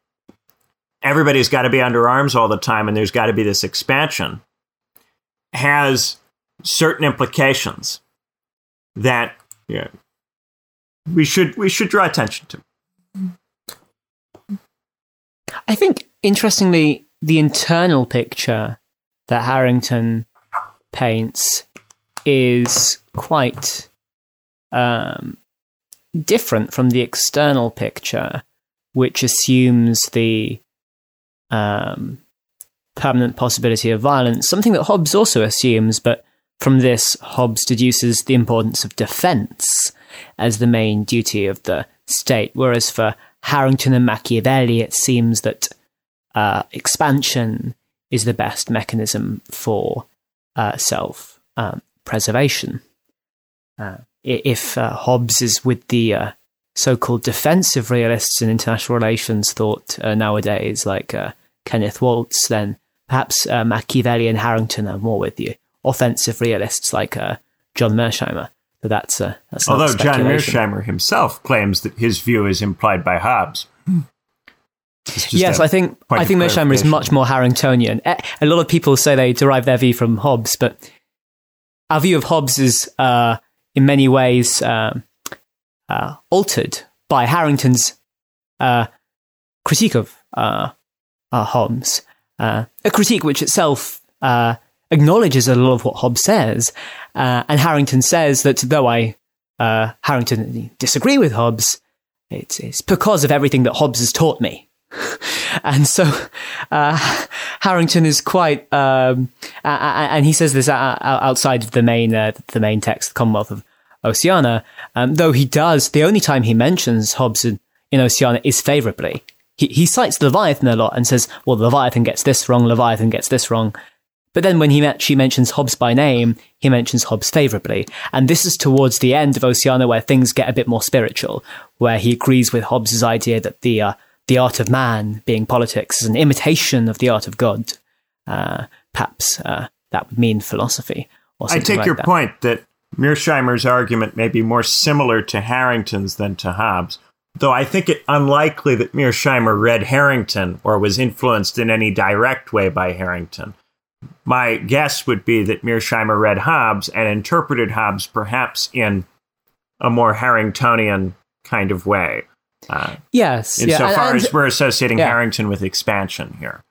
everybody's got to be under arms all the time and there's got to be this expansion has certain implications that you know, we should we should draw attention to. I think, interestingly, the internal picture that Harrington paints is quite um, different from the external picture, which assumes the um, permanent possibility of violence, something that Hobbes also assumes, but from this, Hobbes deduces the importance of defense as the main duty of the state, whereas for Harrington and Machiavelli, it seems that uh, expansion is the best mechanism for uh, self um, preservation. Uh, if uh, Hobbes is with the uh, so called defensive realists in international relations thought uh, nowadays, like Kenneth Waltz, then perhaps Machiavelli and Harrington are more with you. Offensive realists like John Mearsheimer. But that's, uh, that's although John Mearsheimer himself claims that his view is implied by Hobbes. Yes, I think I think Mearsheimer is much more Harringtonian. A lot of people say they derive their view from Hobbes, but our view of Hobbes is uh, in many ways um, uh, altered by Harrington's uh, critique of uh, uh, Hobbes, a critique which itself acknowledges a lot of what Hobbes says. Uh, and Harrington says that though I, uh, Harrington disagree with Hobbes, it's, it's because of everything that Hobbes has taught me. and so uh, Harrington is quite, um, and he says this outside of the main uh, the main text, the Commonwealth of Oceana. Um, though he does, the only time he mentions Hobbes in, in Oceana is favourably. He, he cites Leviathan a lot and says, "Well, Leviathan gets this wrong. Leviathan gets this wrong." But then when he she mentions Hobbes by name, he mentions Hobbes favourably. And this is towards the end of Oceana where things get a bit more spiritual, where he agrees with Hobbes's idea that the, uh, the art of man, being politics, is an imitation of the art of God. Uh, perhaps uh, that would mean philosophy. I take like your that. point that Mearsheimer's argument may be more similar to Harrington's than to Hobbes, though I think it unlikely that Mearsheimer read Harrington or was influenced in any direct way by Harrington my guess would be that Mearsheimer read Hobbes and interpreted Hobbes perhaps in a more Harringtonian kind of way. Uh, yes. Insofar yeah, and, as we're associating yeah. Harrington with expansion here.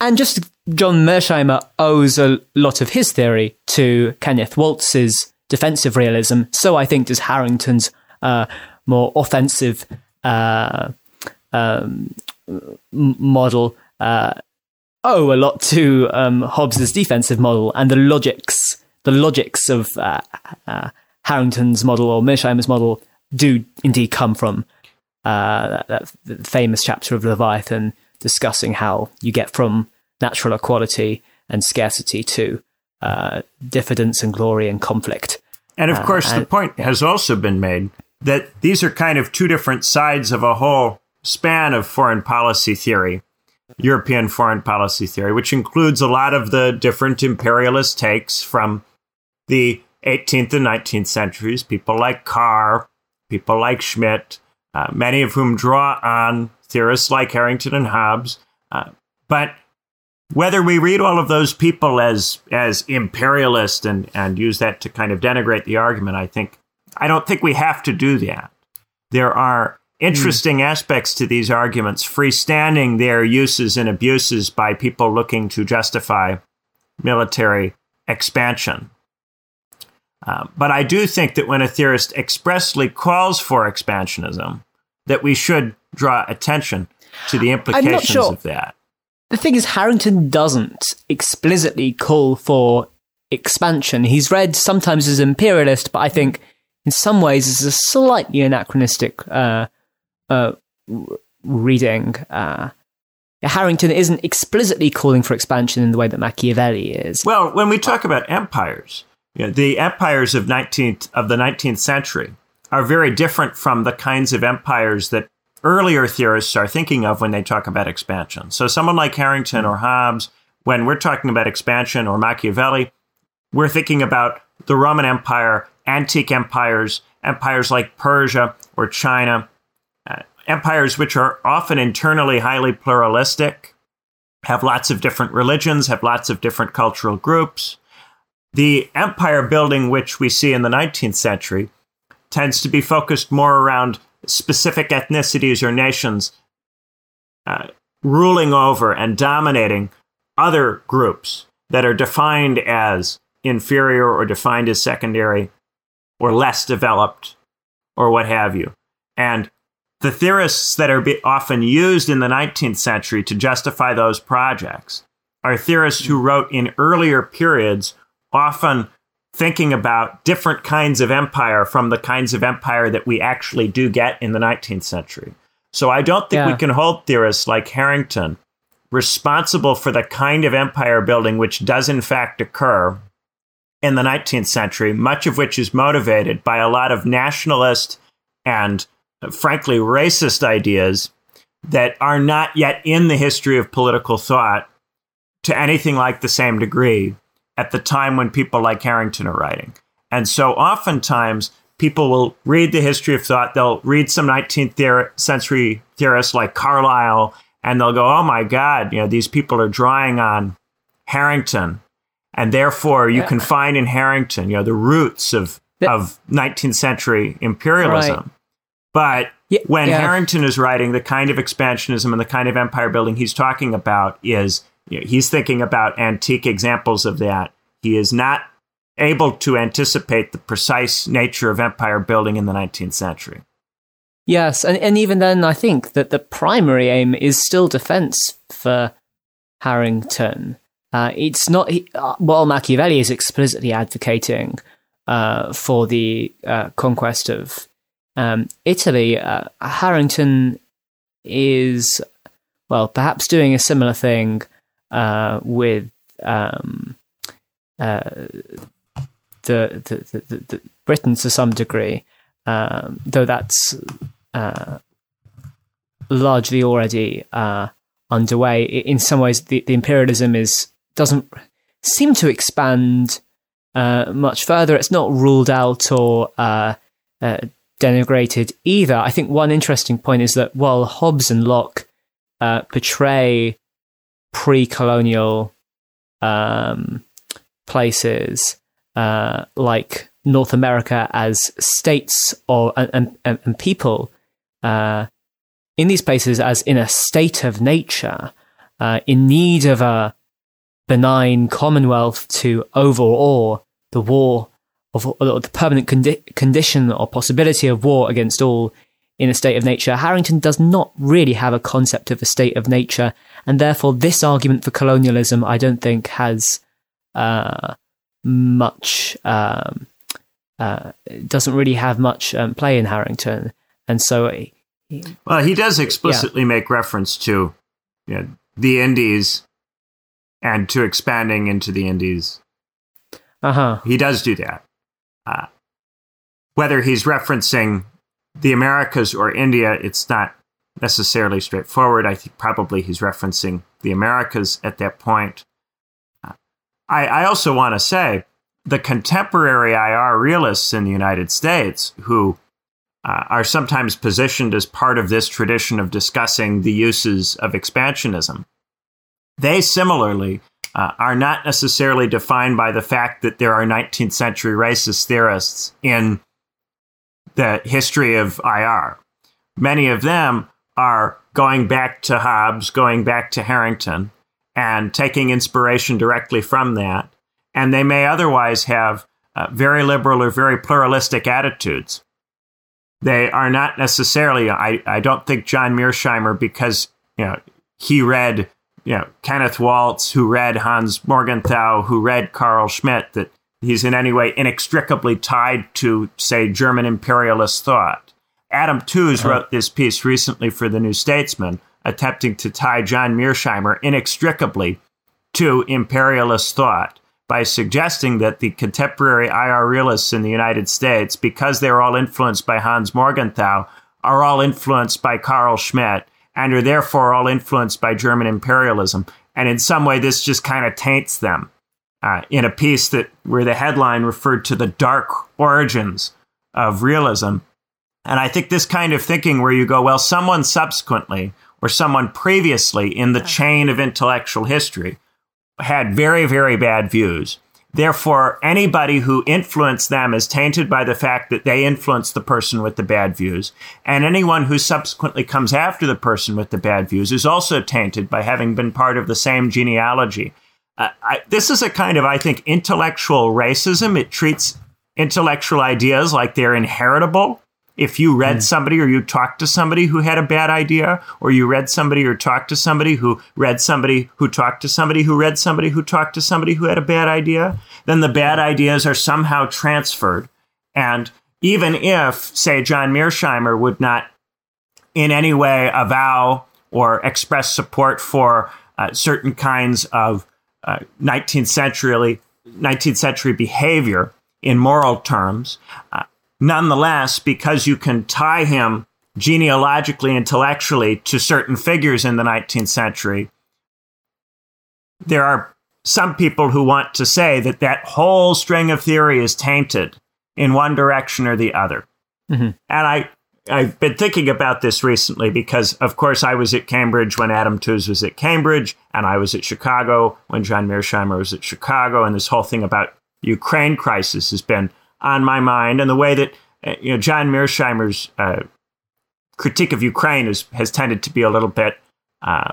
And just John Mearsheimer owes a lot of his theory to Kenneth Waltz's defensive realism. So I think does Harrington's uh, more offensive uh, um, model. Uh, owe a lot to um, Hobbes's defensive model and the logics, the logics of uh, uh, Harrington's model or Mearsheimer's model do indeed come from uh, that, that, famous chapter of Leviathan discussing how you get from natural equality and scarcity to uh, diffidence and glory and conflict. And of uh, course, and, the point yeah. has also been made that these are kind of two different sides of a whole span of foreign policy theory European foreign policy theory, which includes a lot of the different imperialist takes from the 18th and 19th centuries, people like Carr, people like Schmitt, uh, many of whom draw on theorists like Harrington and Hobbes. Uh, but whether we read all of those people as as imperialist and, and use that to kind of denigrate the argument, I think I don't think we have to do that. There are interesting mm. aspects to these arguments, freestanding their uses and abuses by people looking to justify military expansion. Uh, but I do think that when a theorist expressly calls for expansionism, that we should draw attention to the implications sure. of that. The thing is, Harrington doesn't explicitly call for expansion. He's read sometimes as imperialist, but I think in some ways is a slightly anachronistic uh, uh, reading, uh, Harrington isn't explicitly calling for expansion in the way that Machiavelli is. Well, when we talk about empires, you know, the empires of 19th of the 19th century are very different from the kinds of empires that earlier theorists are thinking of when they talk about expansion. So someone like Harrington or Hobbes, when we're talking about expansion or Machiavelli, we're thinking about the Roman Empire, antique empires, empires like Persia or China, empires which are often internally highly pluralistic, have lots of different religions, have lots of different cultural groups. The empire building which we see in the 19th century tends to be focused more around specific ethnicities or nations uh, ruling over and dominating other groups that are defined as inferior or defined as secondary or less developed or what have you. And the theorists that are often used in the 19th century to justify those projects are theorists who wrote in earlier periods, often thinking about different kinds of empire from the kinds of empire that we actually do get in the 19th century. So I don't think yeah. we can hold theorists like Harrington responsible for the kind of empire building which does in fact occur in the 19th century, much of which is motivated by a lot of nationalist and frankly racist ideas that are not yet in the history of political thought to anything like the same degree at the time when people like Harrington are writing. And so oftentimes people will read the history of thought, they'll read some 19th theor- century theorists like Carlyle, and they'll go, oh my God, you know, these people are drawing on Harrington. And therefore, you yeah. can find in Harrington, you know, the roots of, of 19th century imperialism. Right. But yeah, when yeah. Harrington is writing, the kind of expansionism and the kind of empire building he's talking about is you know, he's thinking about antique examples of that. He is not able to anticipate the precise nature of empire building in the 19th century. Yes, and, and even then, I think that the primary aim is still defense for Harrington. Uh, it's not uh, while Machiavelli is explicitly advocating uh, for the uh, conquest of um, Italy. Uh, Harrington is well, perhaps doing a similar thing with um, the, the, the, the, Britain to some degree, um, though that's largely already underway. In some ways, the, the, imperialism is doesn't seem to expand uh, much further. It's not ruled out or uh, denigrated either. I think one interesting point is that while Hobbes and Locke portray pre-colonial um, places uh, like North America as states or and, and, and people uh, in these places as in a state of nature, uh, in need of a benign commonwealth to overawe the war of or the permanent condi- condition or possibility of war against all in a state of nature. Harrington does not really have a concept of a state of nature and therefore, this argument for colonialism, I don't think, has uh, much, um, uh, doesn't really have much um, play in Harrington. And so. He, well, he does explicitly yeah. make reference to you know, the Indies and to expanding into the Indies. Uh huh. He does do that. Uh, whether he's referencing the Americas or India, it's not necessarily straightforward. I think probably he's referencing the Americas at that point. Uh, I, I also want to say the contemporary IR realists in the United States who uh, are sometimes positioned as part of this tradition of discussing the uses of expansionism. They similarly uh, are not necessarily defined by the fact that there are 19th century racist theorists in the history of IR. Many of them are going back to Hobbes, going back to Harrington, and taking inspiration directly from that. And they may otherwise have uh, very liberal or very pluralistic attitudes. They are not necessarily, I, I don't think John Mearsheimer, because you know, he read you know, Kenneth Waltz, who read Hans Morgenthau, who read Carl Schmitt, that he's in any way inextricably tied to, say, German imperialist thought. Adam Tooze uh-huh. wrote this piece recently for the New Statesman, attempting to tie John Mearsheimer inextricably to imperialist thought by suggesting that the contemporary IR realists in the United States, because they're all influenced by Hans Morgenthau, are all influenced by Carl Schmitt and are therefore all influenced by German imperialism. And in some way, this just kind of taints them. Uh, in a piece that where the headline referred to the dark origins of realism, and I think this kind of thinking where you go, well, someone subsequently or someone previously in the chain of intellectual history had very, very bad views. Therefore, anybody who influenced them is tainted by the fact that they influenced the person with the bad views. And anyone who subsequently comes after the person with the bad views is also tainted by having been part of the same genealogy. Uh, I, this is a kind of, I think, intellectual racism. It treats intellectual ideas like they're inheritable if you read mm. somebody or you talked to somebody who had a bad idea, or you read somebody or talked to somebody who read somebody who talked to somebody who read somebody who talked to somebody who had a bad idea, then the bad ideas are somehow transferred. And even if, say, John Mearsheimer would not in any way avow or express support for uh, certain kinds of uh, 19th century 19th century behavior in moral terms, uh, Nonetheless, because you can tie him genealogically, intellectually to certain figures in the 19th century, there are some people who want to say that that whole string of theory is tainted in one direction or the other. Mm-hmm. And I, I've been thinking about this recently because, of course, I was at Cambridge when Adam Tooze was at Cambridge, and I was at Chicago when John Mearsheimer was at Chicago, and this whole thing about Ukraine crisis has been on my mind, and the way that uh, you know John Mearsheimer's uh, critique of Ukraine is, has tended to be a little bit uh,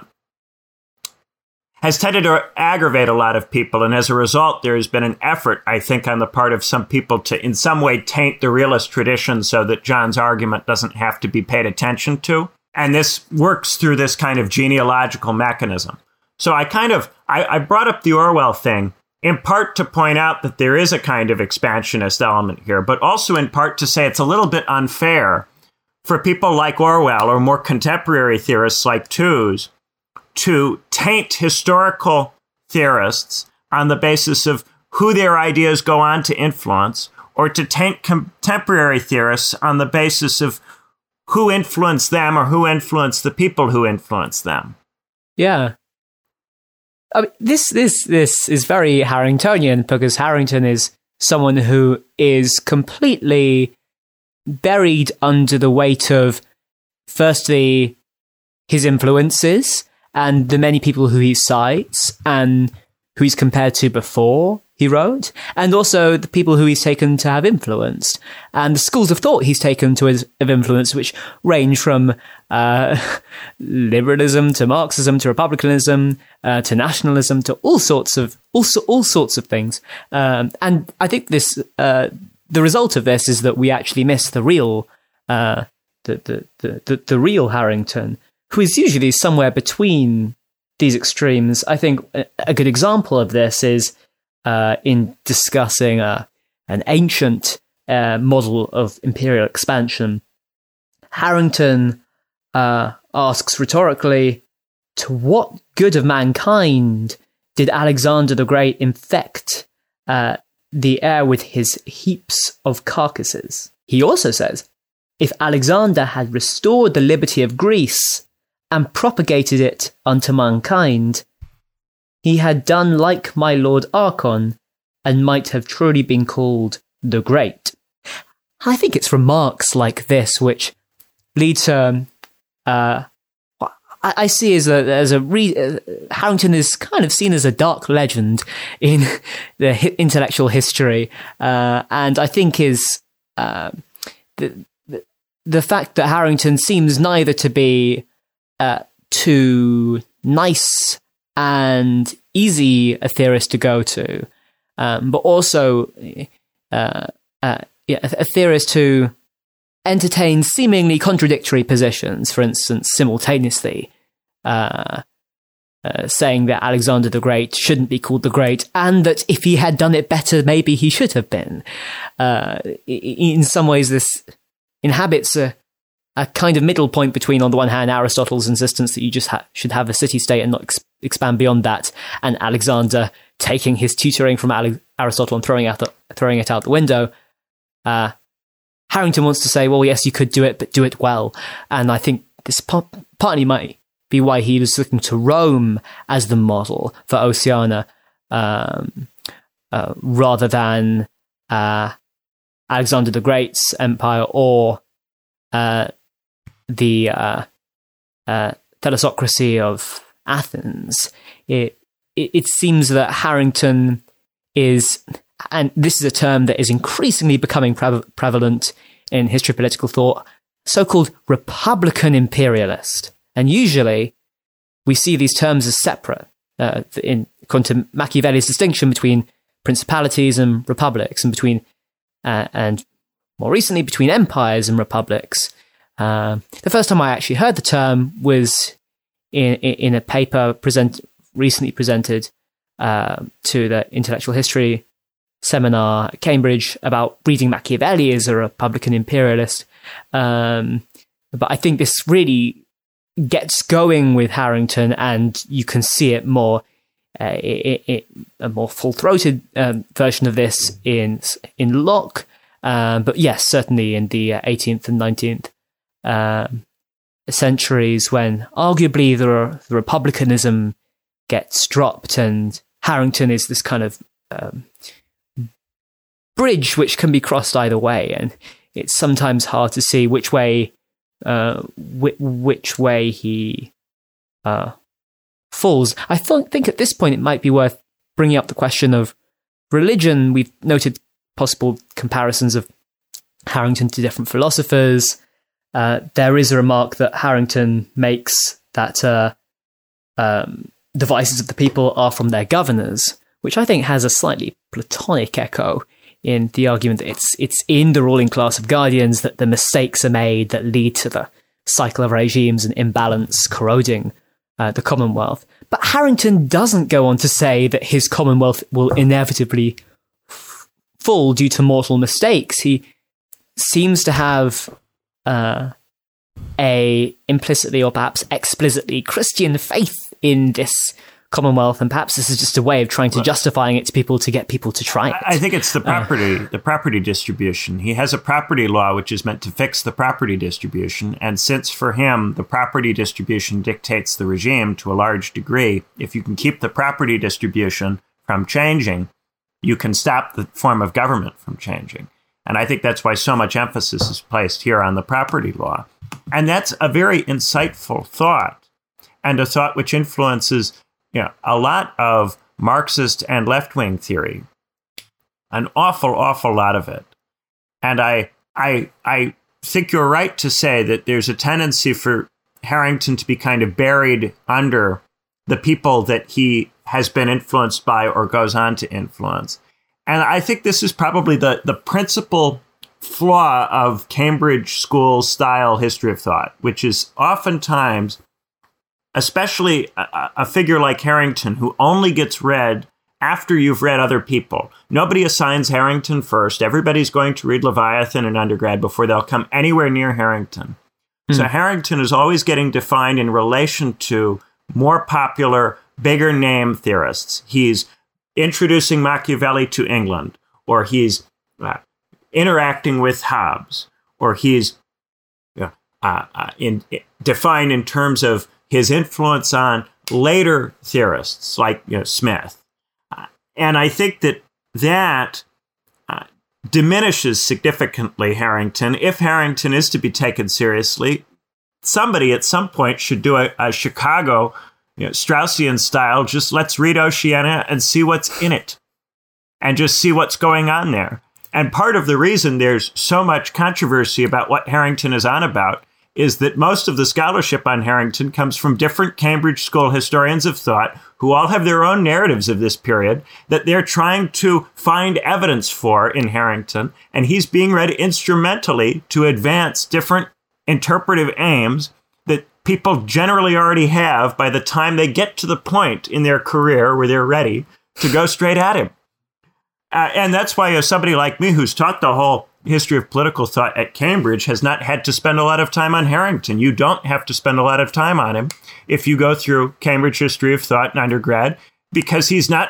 has tended to aggravate a lot of people, and as a result, there has been an effort, I think, on the part of some people to, in some way, taint the realist tradition so that John's argument doesn't have to be paid attention to. And this works through this kind of genealogical mechanism. So I kind of I, I brought up the Orwell thing in part to point out that there is a kind of expansionist element here, but also in part to say it's a little bit unfair for people like Orwell or more contemporary theorists like Tooze to taint historical theorists on the basis of who their ideas go on to influence, or to taint contemporary theorists on the basis of who influenced them or who influenced the people who influenced them. Yeah. I mean, this this this is very Harringtonian because Harrington is someone who is completely buried under the weight of firstly his influences and the many people who he cites and who he's compared to before he wrote, and also the people who he's taken to have influenced, and the schools of thought he's taken to have influence, which range from uh, liberalism to Marxism to republicanism uh, to nationalism to all sorts of all, all sorts of things. Um, and I think this uh, the result of this is that we actually miss the real uh, the, the, the, the, the real Harrington, who is usually somewhere between these extremes. I think a, a good example of this is uh, in discussing uh, an ancient uh, model of imperial expansion. Harrington uh, asks rhetorically, to what good of mankind did Alexander the Great infect the air with his heaps of carcasses? He also says, if Alexander had restored the liberty of Greece and propagated it unto mankind, he had done like my lord Archon, and might have truly been called the Great. I think it's remarks like this which lead to uh, I, see as a as a re- uh, Harrington is kind of seen as a dark legend in the hi- intellectual history, uh, and I think is uh, the, the, the fact that Harrington seems neither to be uh, too nice and easy a theorist to go to, um, but also uh, uh, yeah, a theorist who entertains seemingly contradictory positions. For instance, simultaneously uh, uh, saying that Alexander the Great shouldn't be called the Great, and that if he had done it better, maybe he should have been. Uh, in some ways, this inhabits a a kind of middle point between, on the one hand, Aristotle's insistence that you just ha- should have a city state and not expand beyond that, and Alexander taking his tutoring from Ale- Aristotle and throwing, out the- throwing it out the window. Uh, Harrington wants to say, well, yes, you could do it, but do it well. And I think this partly might be why he was looking to Rome as the model for Oceana, um, uh, rather than uh, Alexander the Great's empire or uh, the uh, uh, thalassocracy of Athens, it, it, it seems that Harrington is, and this is a term that is increasingly becoming pre- prevalent in history of political thought, so-called Republican imperialist. And usually we see these terms as separate, uh, in, according to Machiavelli's distinction between principalities and republics and between, uh, and more recently between empires and republics. Uh, the first time I actually heard the term was in, in, a paper present, recently presented uh, to the intellectual history seminar at Cambridge about reading Machiavelli as a Republican imperialist. Um, but I think this really gets going with Harrington, and you can see it more. Uh, it, it, a more full-throated um, version of this in in Locke, um, but yes, certainly in the 18th uh, and 19th um, centuries, when arguably the, the republicanism gets dropped, and Harrington is this kind of um, bridge which can be crossed either way, and it's sometimes hard to see which way uh, wh- which way he uh, falls. I th- think at this point it might be worth bringing up the question of religion. We've noted possible comparisons of Harrington to different philosophers. Uh, there is a remark that Harrington makes that uh, um, the vices of the people are from their governors, which I think has a slightly Platonic echo in the argument that it's it's in the ruling class of guardians that the mistakes are made that lead to the cycle of regimes and imbalance corroding uh, the Commonwealth. But Harrington doesn't go on to say that his Commonwealth will inevitably f- fall due to mortal mistakes. He seems to have uh, a implicitly or perhaps explicitly Christian faith in this Commonwealth, and perhaps this is just a way of trying to justifying it to people to get people to try it. I think it's the uh. property, uh, the property distribution. He has a property law which is meant to fix the property distribution, and since for him the property distribution dictates the regime to a large degree, if you can keep the property distribution from changing, you can stop the form of government from changing. And I think that's why so much emphasis is placed here on the property law. And that's a very insightful thought, and a thought which influences you know, a lot of Marxist and left wing theory, an awful, awful lot of it. And I, I, I think you're right to say that there's a tendency for Harrington to be kind of buried under the people that he has been influenced by or goes on to influence. And I think this is probably the, the principal flaw of Cambridge school style history of thought, which is oftentimes especially a, a figure like Harrington, who only gets read after you've read other people. Nobody assigns Harrington first. Everybody's going to read Leviathan in undergrad before they'll come anywhere near Harrington. Hmm. So Harrington is always getting defined in relation to more popular, bigger name theorists. He's introducing Machiavelli to England, or he's uh, interacting with Hobbes, or he's uh, uh, in, defined in terms of his influence on later theorists like you know, Smith. Uh, and I think that that uh, diminishes significantly Harrington. If Harrington is to be taken seriously, somebody at some point should do a, a Chicago you know, Straussian style, just let's read Oceania and see what's in it and just see what's going on there. And part of the reason there's so much controversy about what Harrington is on about is that most of the scholarship on Harrington comes from different Cambridge School historians of thought who all have their own narratives of this period that they're trying to find evidence for in Harrington. And he's being read instrumentally to advance different interpretive aims people generally already have by the time they get to the point in their career where they're ready to go straight at him. Uh, and that's why, as somebody like me who's taught the whole history of political thought at Cambridge has not had to spend a lot of time on Harrington. You don't have to spend a lot of time on him if you go through Cambridge History of Thought in undergrad because he's not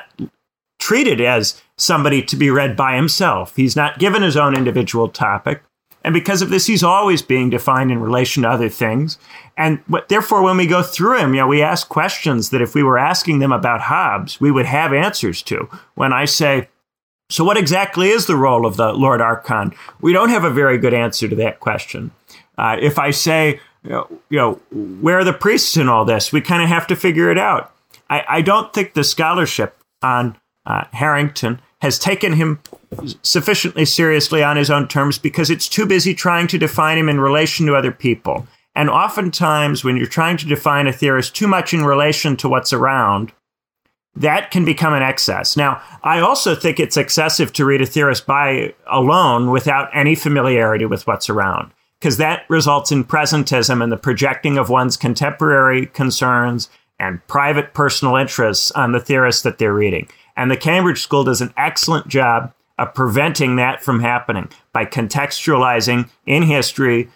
treated as somebody to be read by himself. He's not given his own individual topic. And because of this, he's always being defined in relation to other things. And therefore, when we go through him, you know, we ask questions that if we were asking them about Hobbes, we would have answers to. When I say, so, what exactly is the role of the Lord Archon? We don't have a very good answer to that question. Uh, if I say, you know, you know, where are the priests in all this? We kind of have to figure it out. I, I, don't think the scholarship on uh, Harrington has taken him sufficiently seriously on his own terms because it's too busy trying to define him in relation to other people. And oftentimes, when you're trying to define a theorist too much in relation to what's around, that can become an excess. Now, I also think it's excessive to read a theorist by alone without any familiarity with what's around, because that results in presentism and the projecting of one's contemporary concerns and private personal interests on the theorist that they're reading. And the Cambridge School does an excellent job of preventing that from happening by contextualizing in history,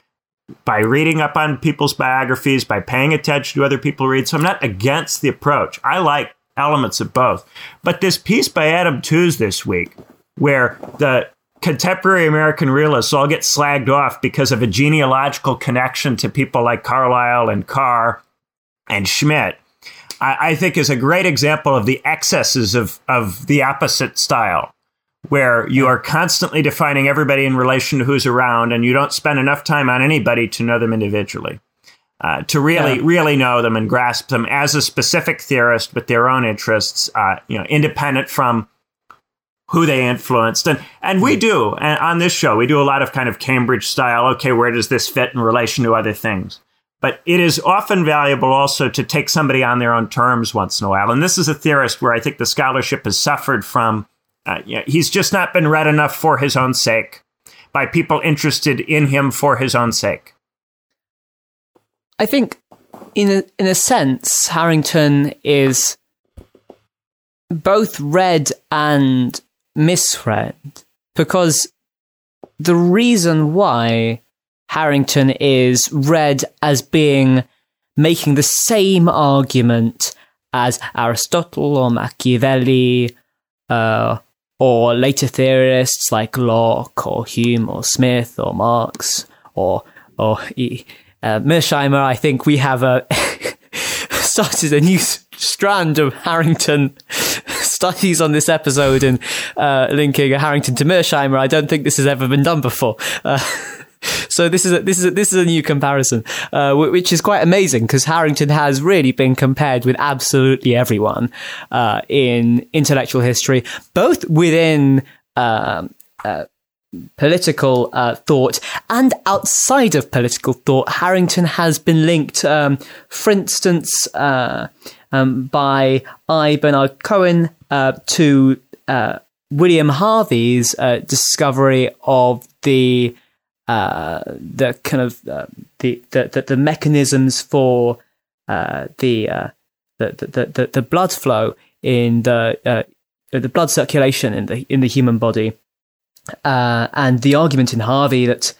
by reading up on people's biographies, by paying attention to other people read. So I'm not against the approach. I like elements of both. But this piece by Adam Tooze this week, where the contemporary American realists all get slagged off because of a genealogical connection to people like Carlyle and Carr and Schmitt, I, I think is a great example of the excesses of, of the opposite style where you are constantly defining everybody in relation to who's around and you don't spend enough time on anybody to know them individually. Uh, to really, yeah. really know them and grasp them as a specific theorist with their own interests, uh, you know, independent from who they influenced. And, and we do, and on this show, we do a lot of kind of Cambridge style, okay, where does this fit in relation to other things? But it is often valuable also to take somebody on their own terms once in a while. And this is a theorist where I think the scholarship has suffered from, uh, you know, he's just not been read enough for his own sake by people interested in him for his own sake. I think, in a, in a sense, Harrington is both read and misread because the reason why Harrington is read as being making the same argument as Aristotle or Machiavelli uh, or later theorists like Locke or Hume or Smith or Marx or or uh, Mearsheimer. I think we have uh, started a new strand of Harrington studies on this episode and uh, linking Harrington to Mearsheimer. I don't think this has ever been done before. Uh, so this is a, this is a, this is a new comparison, uh, which is quite amazing because Harrington has really been compared with absolutely everyone uh, in intellectual history, both within. Um, uh, political uh, thought and outside of political thought, Harrington has been linked, um, for instance, uh, um, by I. Bernard Cohen uh, to William Harvey's discovery of the uh, the kind of uh, the, the, the mechanisms for uh, the, uh, the, the, the the blood flow in the uh, the blood circulation in the in the human body, uh, and the argument in Harvey that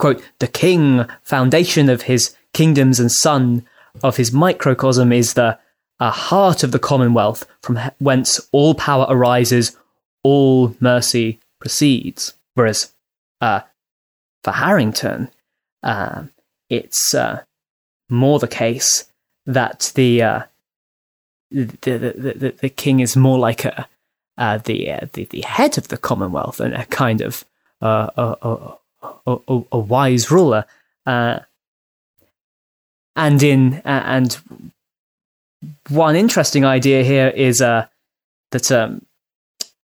quote the king foundation of his kingdoms and sun of his microcosm is the heart of the commonwealth from whence all power arises, all mercy proceeds. Whereas for Harrington, uh, it's uh, more the case that the, uh, the, the, the, the king is more like a uh, the, uh, the the head of the Commonwealth and a kind of uh, a, a, a, wise ruler. and in and one interesting idea here is that um,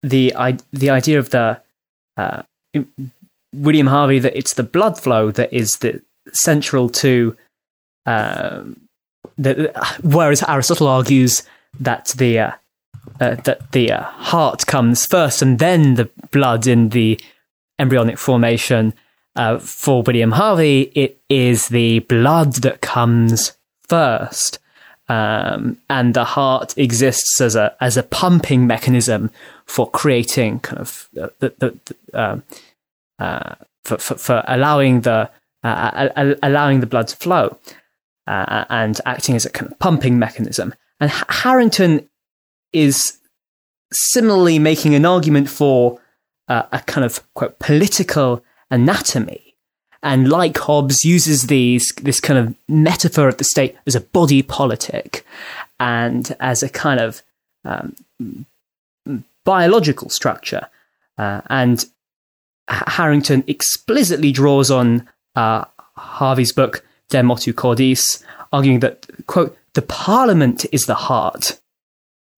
the the idea of the William Harvey that it's the blood flow that is the central to um, the, whereas Aristotle argues that the uh, uh, that the uh, heart comes first and then the blood in the embryonic formation. Uh, for William Harvey, it is the blood that comes first, um, and the heart exists as a as a pumping mechanism for creating kind of the, the, the um, uh, for, for, for, allowing the uh, uh allowing the blood to flow uh, and acting as a kind of pumping mechanism. And Harrington is similarly making an argument for uh, a kind of quote political anatomy. And like Hobbes, uses these this kind of metaphor of the state as a body politic and as a kind of um, biological structure. Uh, and Harrington explicitly draws on uh, Harvey's book De Motu Cordis, arguing that quote the Parliament is the heart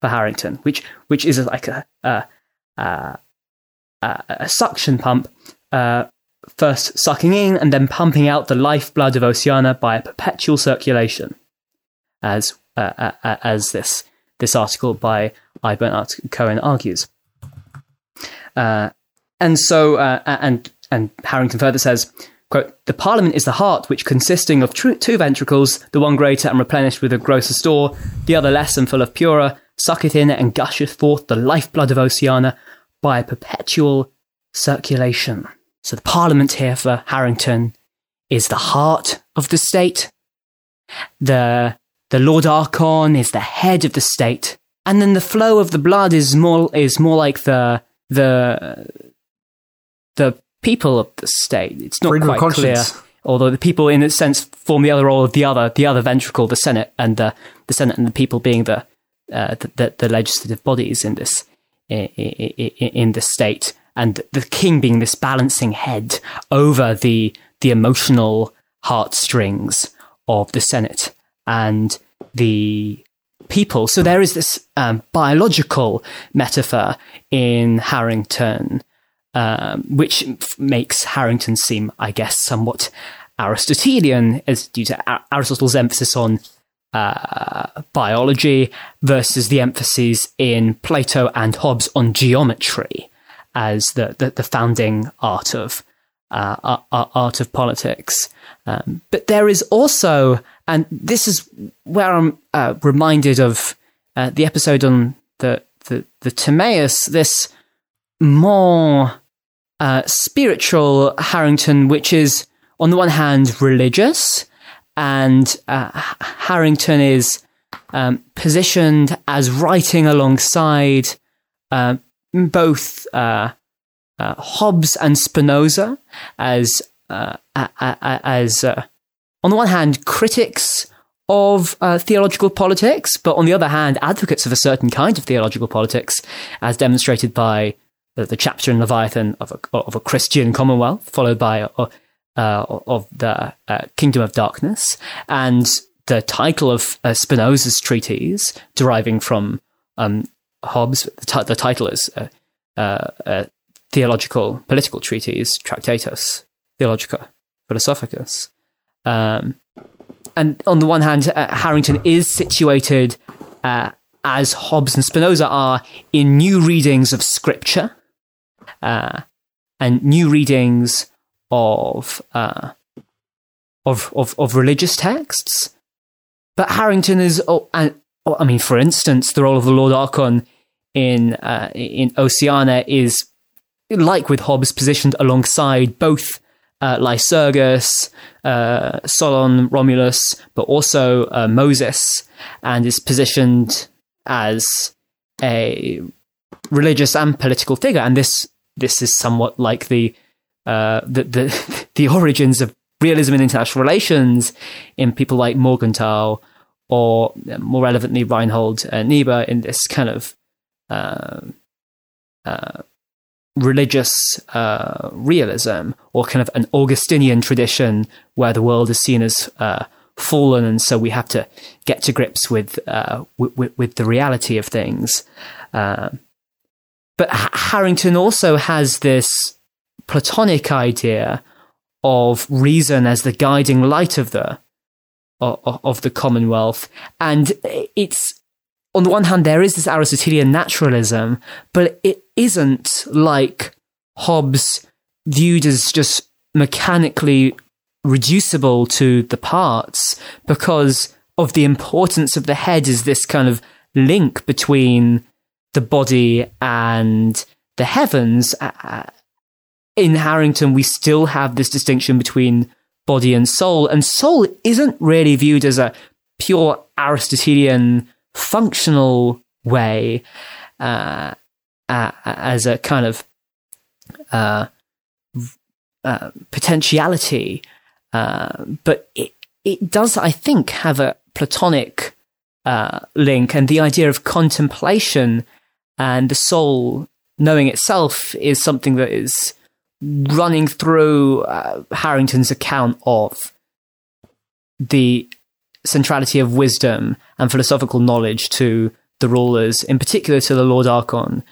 for Harrington, which which is like a, a, uh, a suction pump, uh, first sucking in and then pumping out the lifeblood of Oceana by a perpetual circulation, as uh, uh, as this this article by I. Bernard Cohen argues. And so, uh, and and Harrington further says, quote, the Parliament is the heart which, consisting of tr- two ventricles, the one greater and replenished with a grosser store, the other less and full of purer, sucketh in and gusheth forth the lifeblood of Oceana by a perpetual circulation. So the Parliament here for Harrington is the heart of the state. The, the Lord Archon is the head of the state. And then the flow of the blood is more, is more like the, the, the people of the state. It's not Freedom quite clear. Although the people, in a sense, form the other role of the other, the other ventricle, the Senate, and the the Senate and the people being the uh, the, the, the, legislative bodies in this in, in the state, and the king being this balancing head over the the emotional heartstrings of the Senate and the people. So there is this um, biological metaphor in Harrington um, which f- makes Harrington seem, I guess, somewhat Aristotelian, as due to Ar- Aristotle's emphasis on uh, biology versus the emphasis in Plato and Hobbes on geometry as the, the, the founding art of uh, art of politics. Um, but there is also, and this is where I'm uh, reminded of uh, the episode on the the, the Timaeus, this more uh, spiritual Harrington, which is on the one hand religious, and uh, Harrington is um, positioned as writing alongside uh, both uh, uh, Hobbes and Spinoza as uh, as on the one hand critics of theological politics, but on the other hand advocates of a certain kind of theological politics, as demonstrated by the, the chapter in Leviathan of a, of a Christian Commonwealth, followed by uh, uh, of the uh, Kingdom of Darkness, and the title of uh, Spinoza's treatise, deriving from um, Hobbes. The, t- the, title is uh, uh, Theological Political Treatise, Tractatus Theologica Philosophicus. Um, and on the one hand, Harrington is situated as Hobbes and Spinoza are in new readings of scripture uh, and new readings of, uh, of, of of religious texts. But Harrington is, oh, and, oh, I mean, for instance, the role of the Lord Archon in uh, in Oceana is like with Hobbes positioned alongside both uh, Lycurgus, uh, Solon, Romulus, but also uh, Moses, and is positioned as a religious and political figure. And this this is somewhat like the uh, the, the the origins of realism in international relations in people like Morgenthau or more relevantly Reinhold uh, Niebuhr in this kind of uh, uh, religious uh, realism or kind of an Augustinian tradition where the world is seen as uh, fallen and so we have to get to grips with uh, with, with, the reality of things. But Harrington also has this Platonic idea of reason as the guiding light of the of, of the Commonwealth, and it's on the one hand there is this Aristotelian naturalism, but it isn't like Hobbes viewed as just mechanically reducible to the parts because of the importance of the head is this kind of link between the body and the heavens. Uh, in Harrington, we still have this distinction between body and soul, and soul isn't really viewed as a pure Aristotelian functional way, uh, uh, as a kind of uh, uh potentiality, uh, but it it does, I think, have a Platonic uh, link, and the idea of contemplation and the soul knowing itself is something that is running through uh, Harrington's account of the centrality of wisdom and philosophical knowledge to the rulers, in particular to the Lord Archon,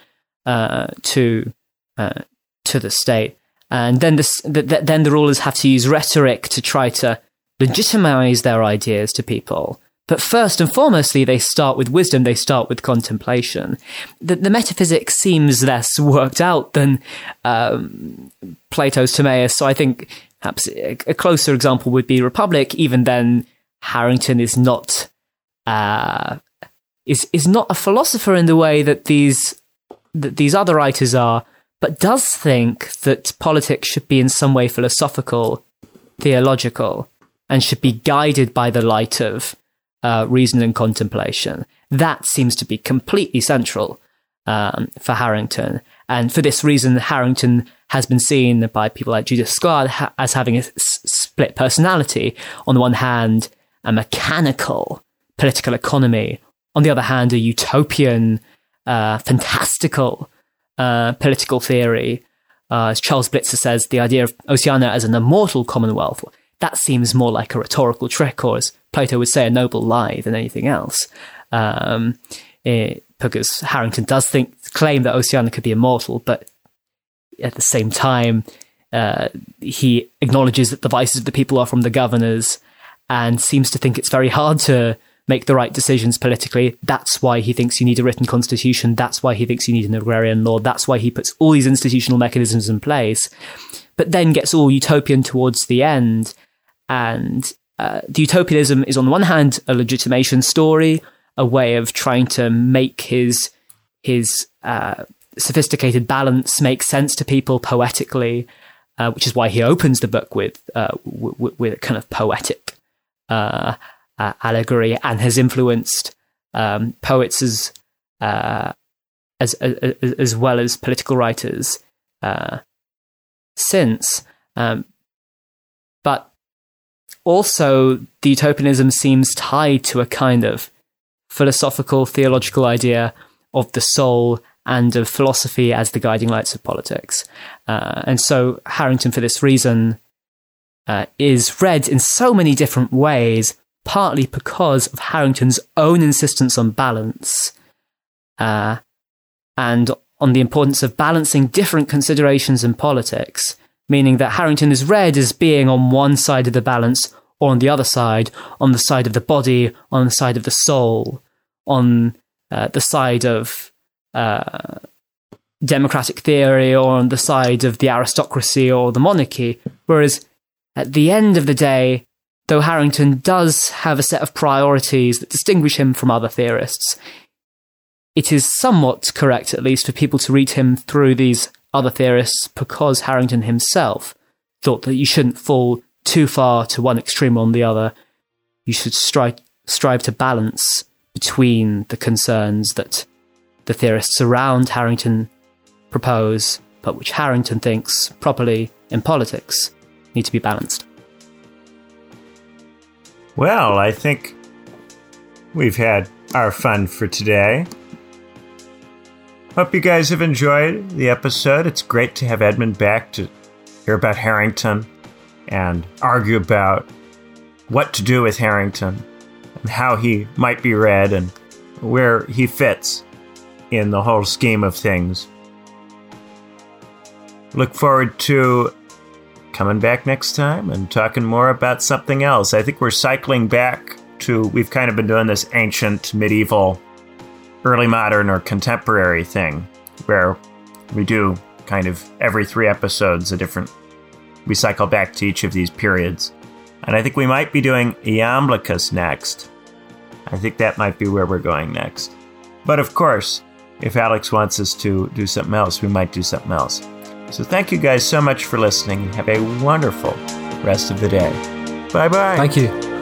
uh, to uh, to the state. And then, the, the, then the rulers have to use rhetoric to try to legitimize their ideas to people. But first and foremostly, they start with wisdom, they start with contemplation. The, the metaphysics seems less worked out than um, Plato's Timaeus, so I think perhaps a, closer example would be Republic. Even then, Harrington is not uh, is is not a philosopher in the way that these that these other writers are, but does think that politics should be in some way philosophical, theological, and should be guided by the light of uh, reason and contemplation. That seems to be completely central um, for Harrington. And for this reason, Harrington has been seen by people like Judith Shklar ha- as having a s- split personality. On the one hand, a mechanical political economy. On the other hand, a utopian, uh, fantastical uh, political theory. Uh, as Charles Blitzer says, the idea of Oceania as an immortal commonwealth, that seems more like a rhetorical trick, or as Plato would say, a noble lie than anything else. Um, it, because Harrington does think claim that Oceania could be immortal, but at the same time, uh, he acknowledges that the vices of the people are from the governors, and seems to think it's very hard to make the right decisions politically. That's why he thinks you need a written constitution. That's why he thinks you need an agrarian law. That's why he puts all these institutional mechanisms in place, but then gets all utopian towards the end. And uh, the utopianism is, on the one hand, a legitimation story, a way of trying to make his his uh, sophisticated balance make sense to people poetically, uh, which is why he opens the book with uh, w- with a kind of poetic uh, uh, allegory and has influenced um, poets as, as, as, as well as political writers since. Um, but also, the utopianism seems tied to a kind of philosophical, theological idea of the soul and of philosophy as the guiding lights of politics. Uh, and so, Harrington, for this reason, uh, is read in so many different ways partly because of Harrington's own insistence on balance uh, and on the importance of balancing different considerations in politics, meaning that Harrington is read as being on one side of the balance or on the other side, on the side of the body, on the side of the soul, on uh, the side of uh, democratic theory or on the side of the aristocracy or the monarchy. Whereas at the end of the day, though Harrington does have a set of priorities that distinguish him from other theorists, it is somewhat correct, at least, for people to read him through these other theorists because Harrington himself thought that you shouldn't fall too far to one extreme or the other. You should strive, strive to balance between the concerns that the theorists around Harrington propose, but which Harrington thinks properly in politics need to be balanced. Well, I think we've had our fun for today. Hope you guys have enjoyed the episode. It's great to have Edmund back to hear about Harrington and argue about what to do with Harrington and how he might be read and where he fits in the whole scheme of things. Look forward to coming back next time and talking more about something else. I think we're cycling back to, we've kind of been doing this ancient, medieval, early modern, or contemporary thing where we do kind of every three episodes a different, we cycle back to each of these periods. And I think we might be doing Iamblichus next. I think that might be where we're going next. But of course, if Alex wants us to do something else, we might do something else. So thank you guys so much for listening. Have a wonderful rest of the day. Bye bye. Thank you.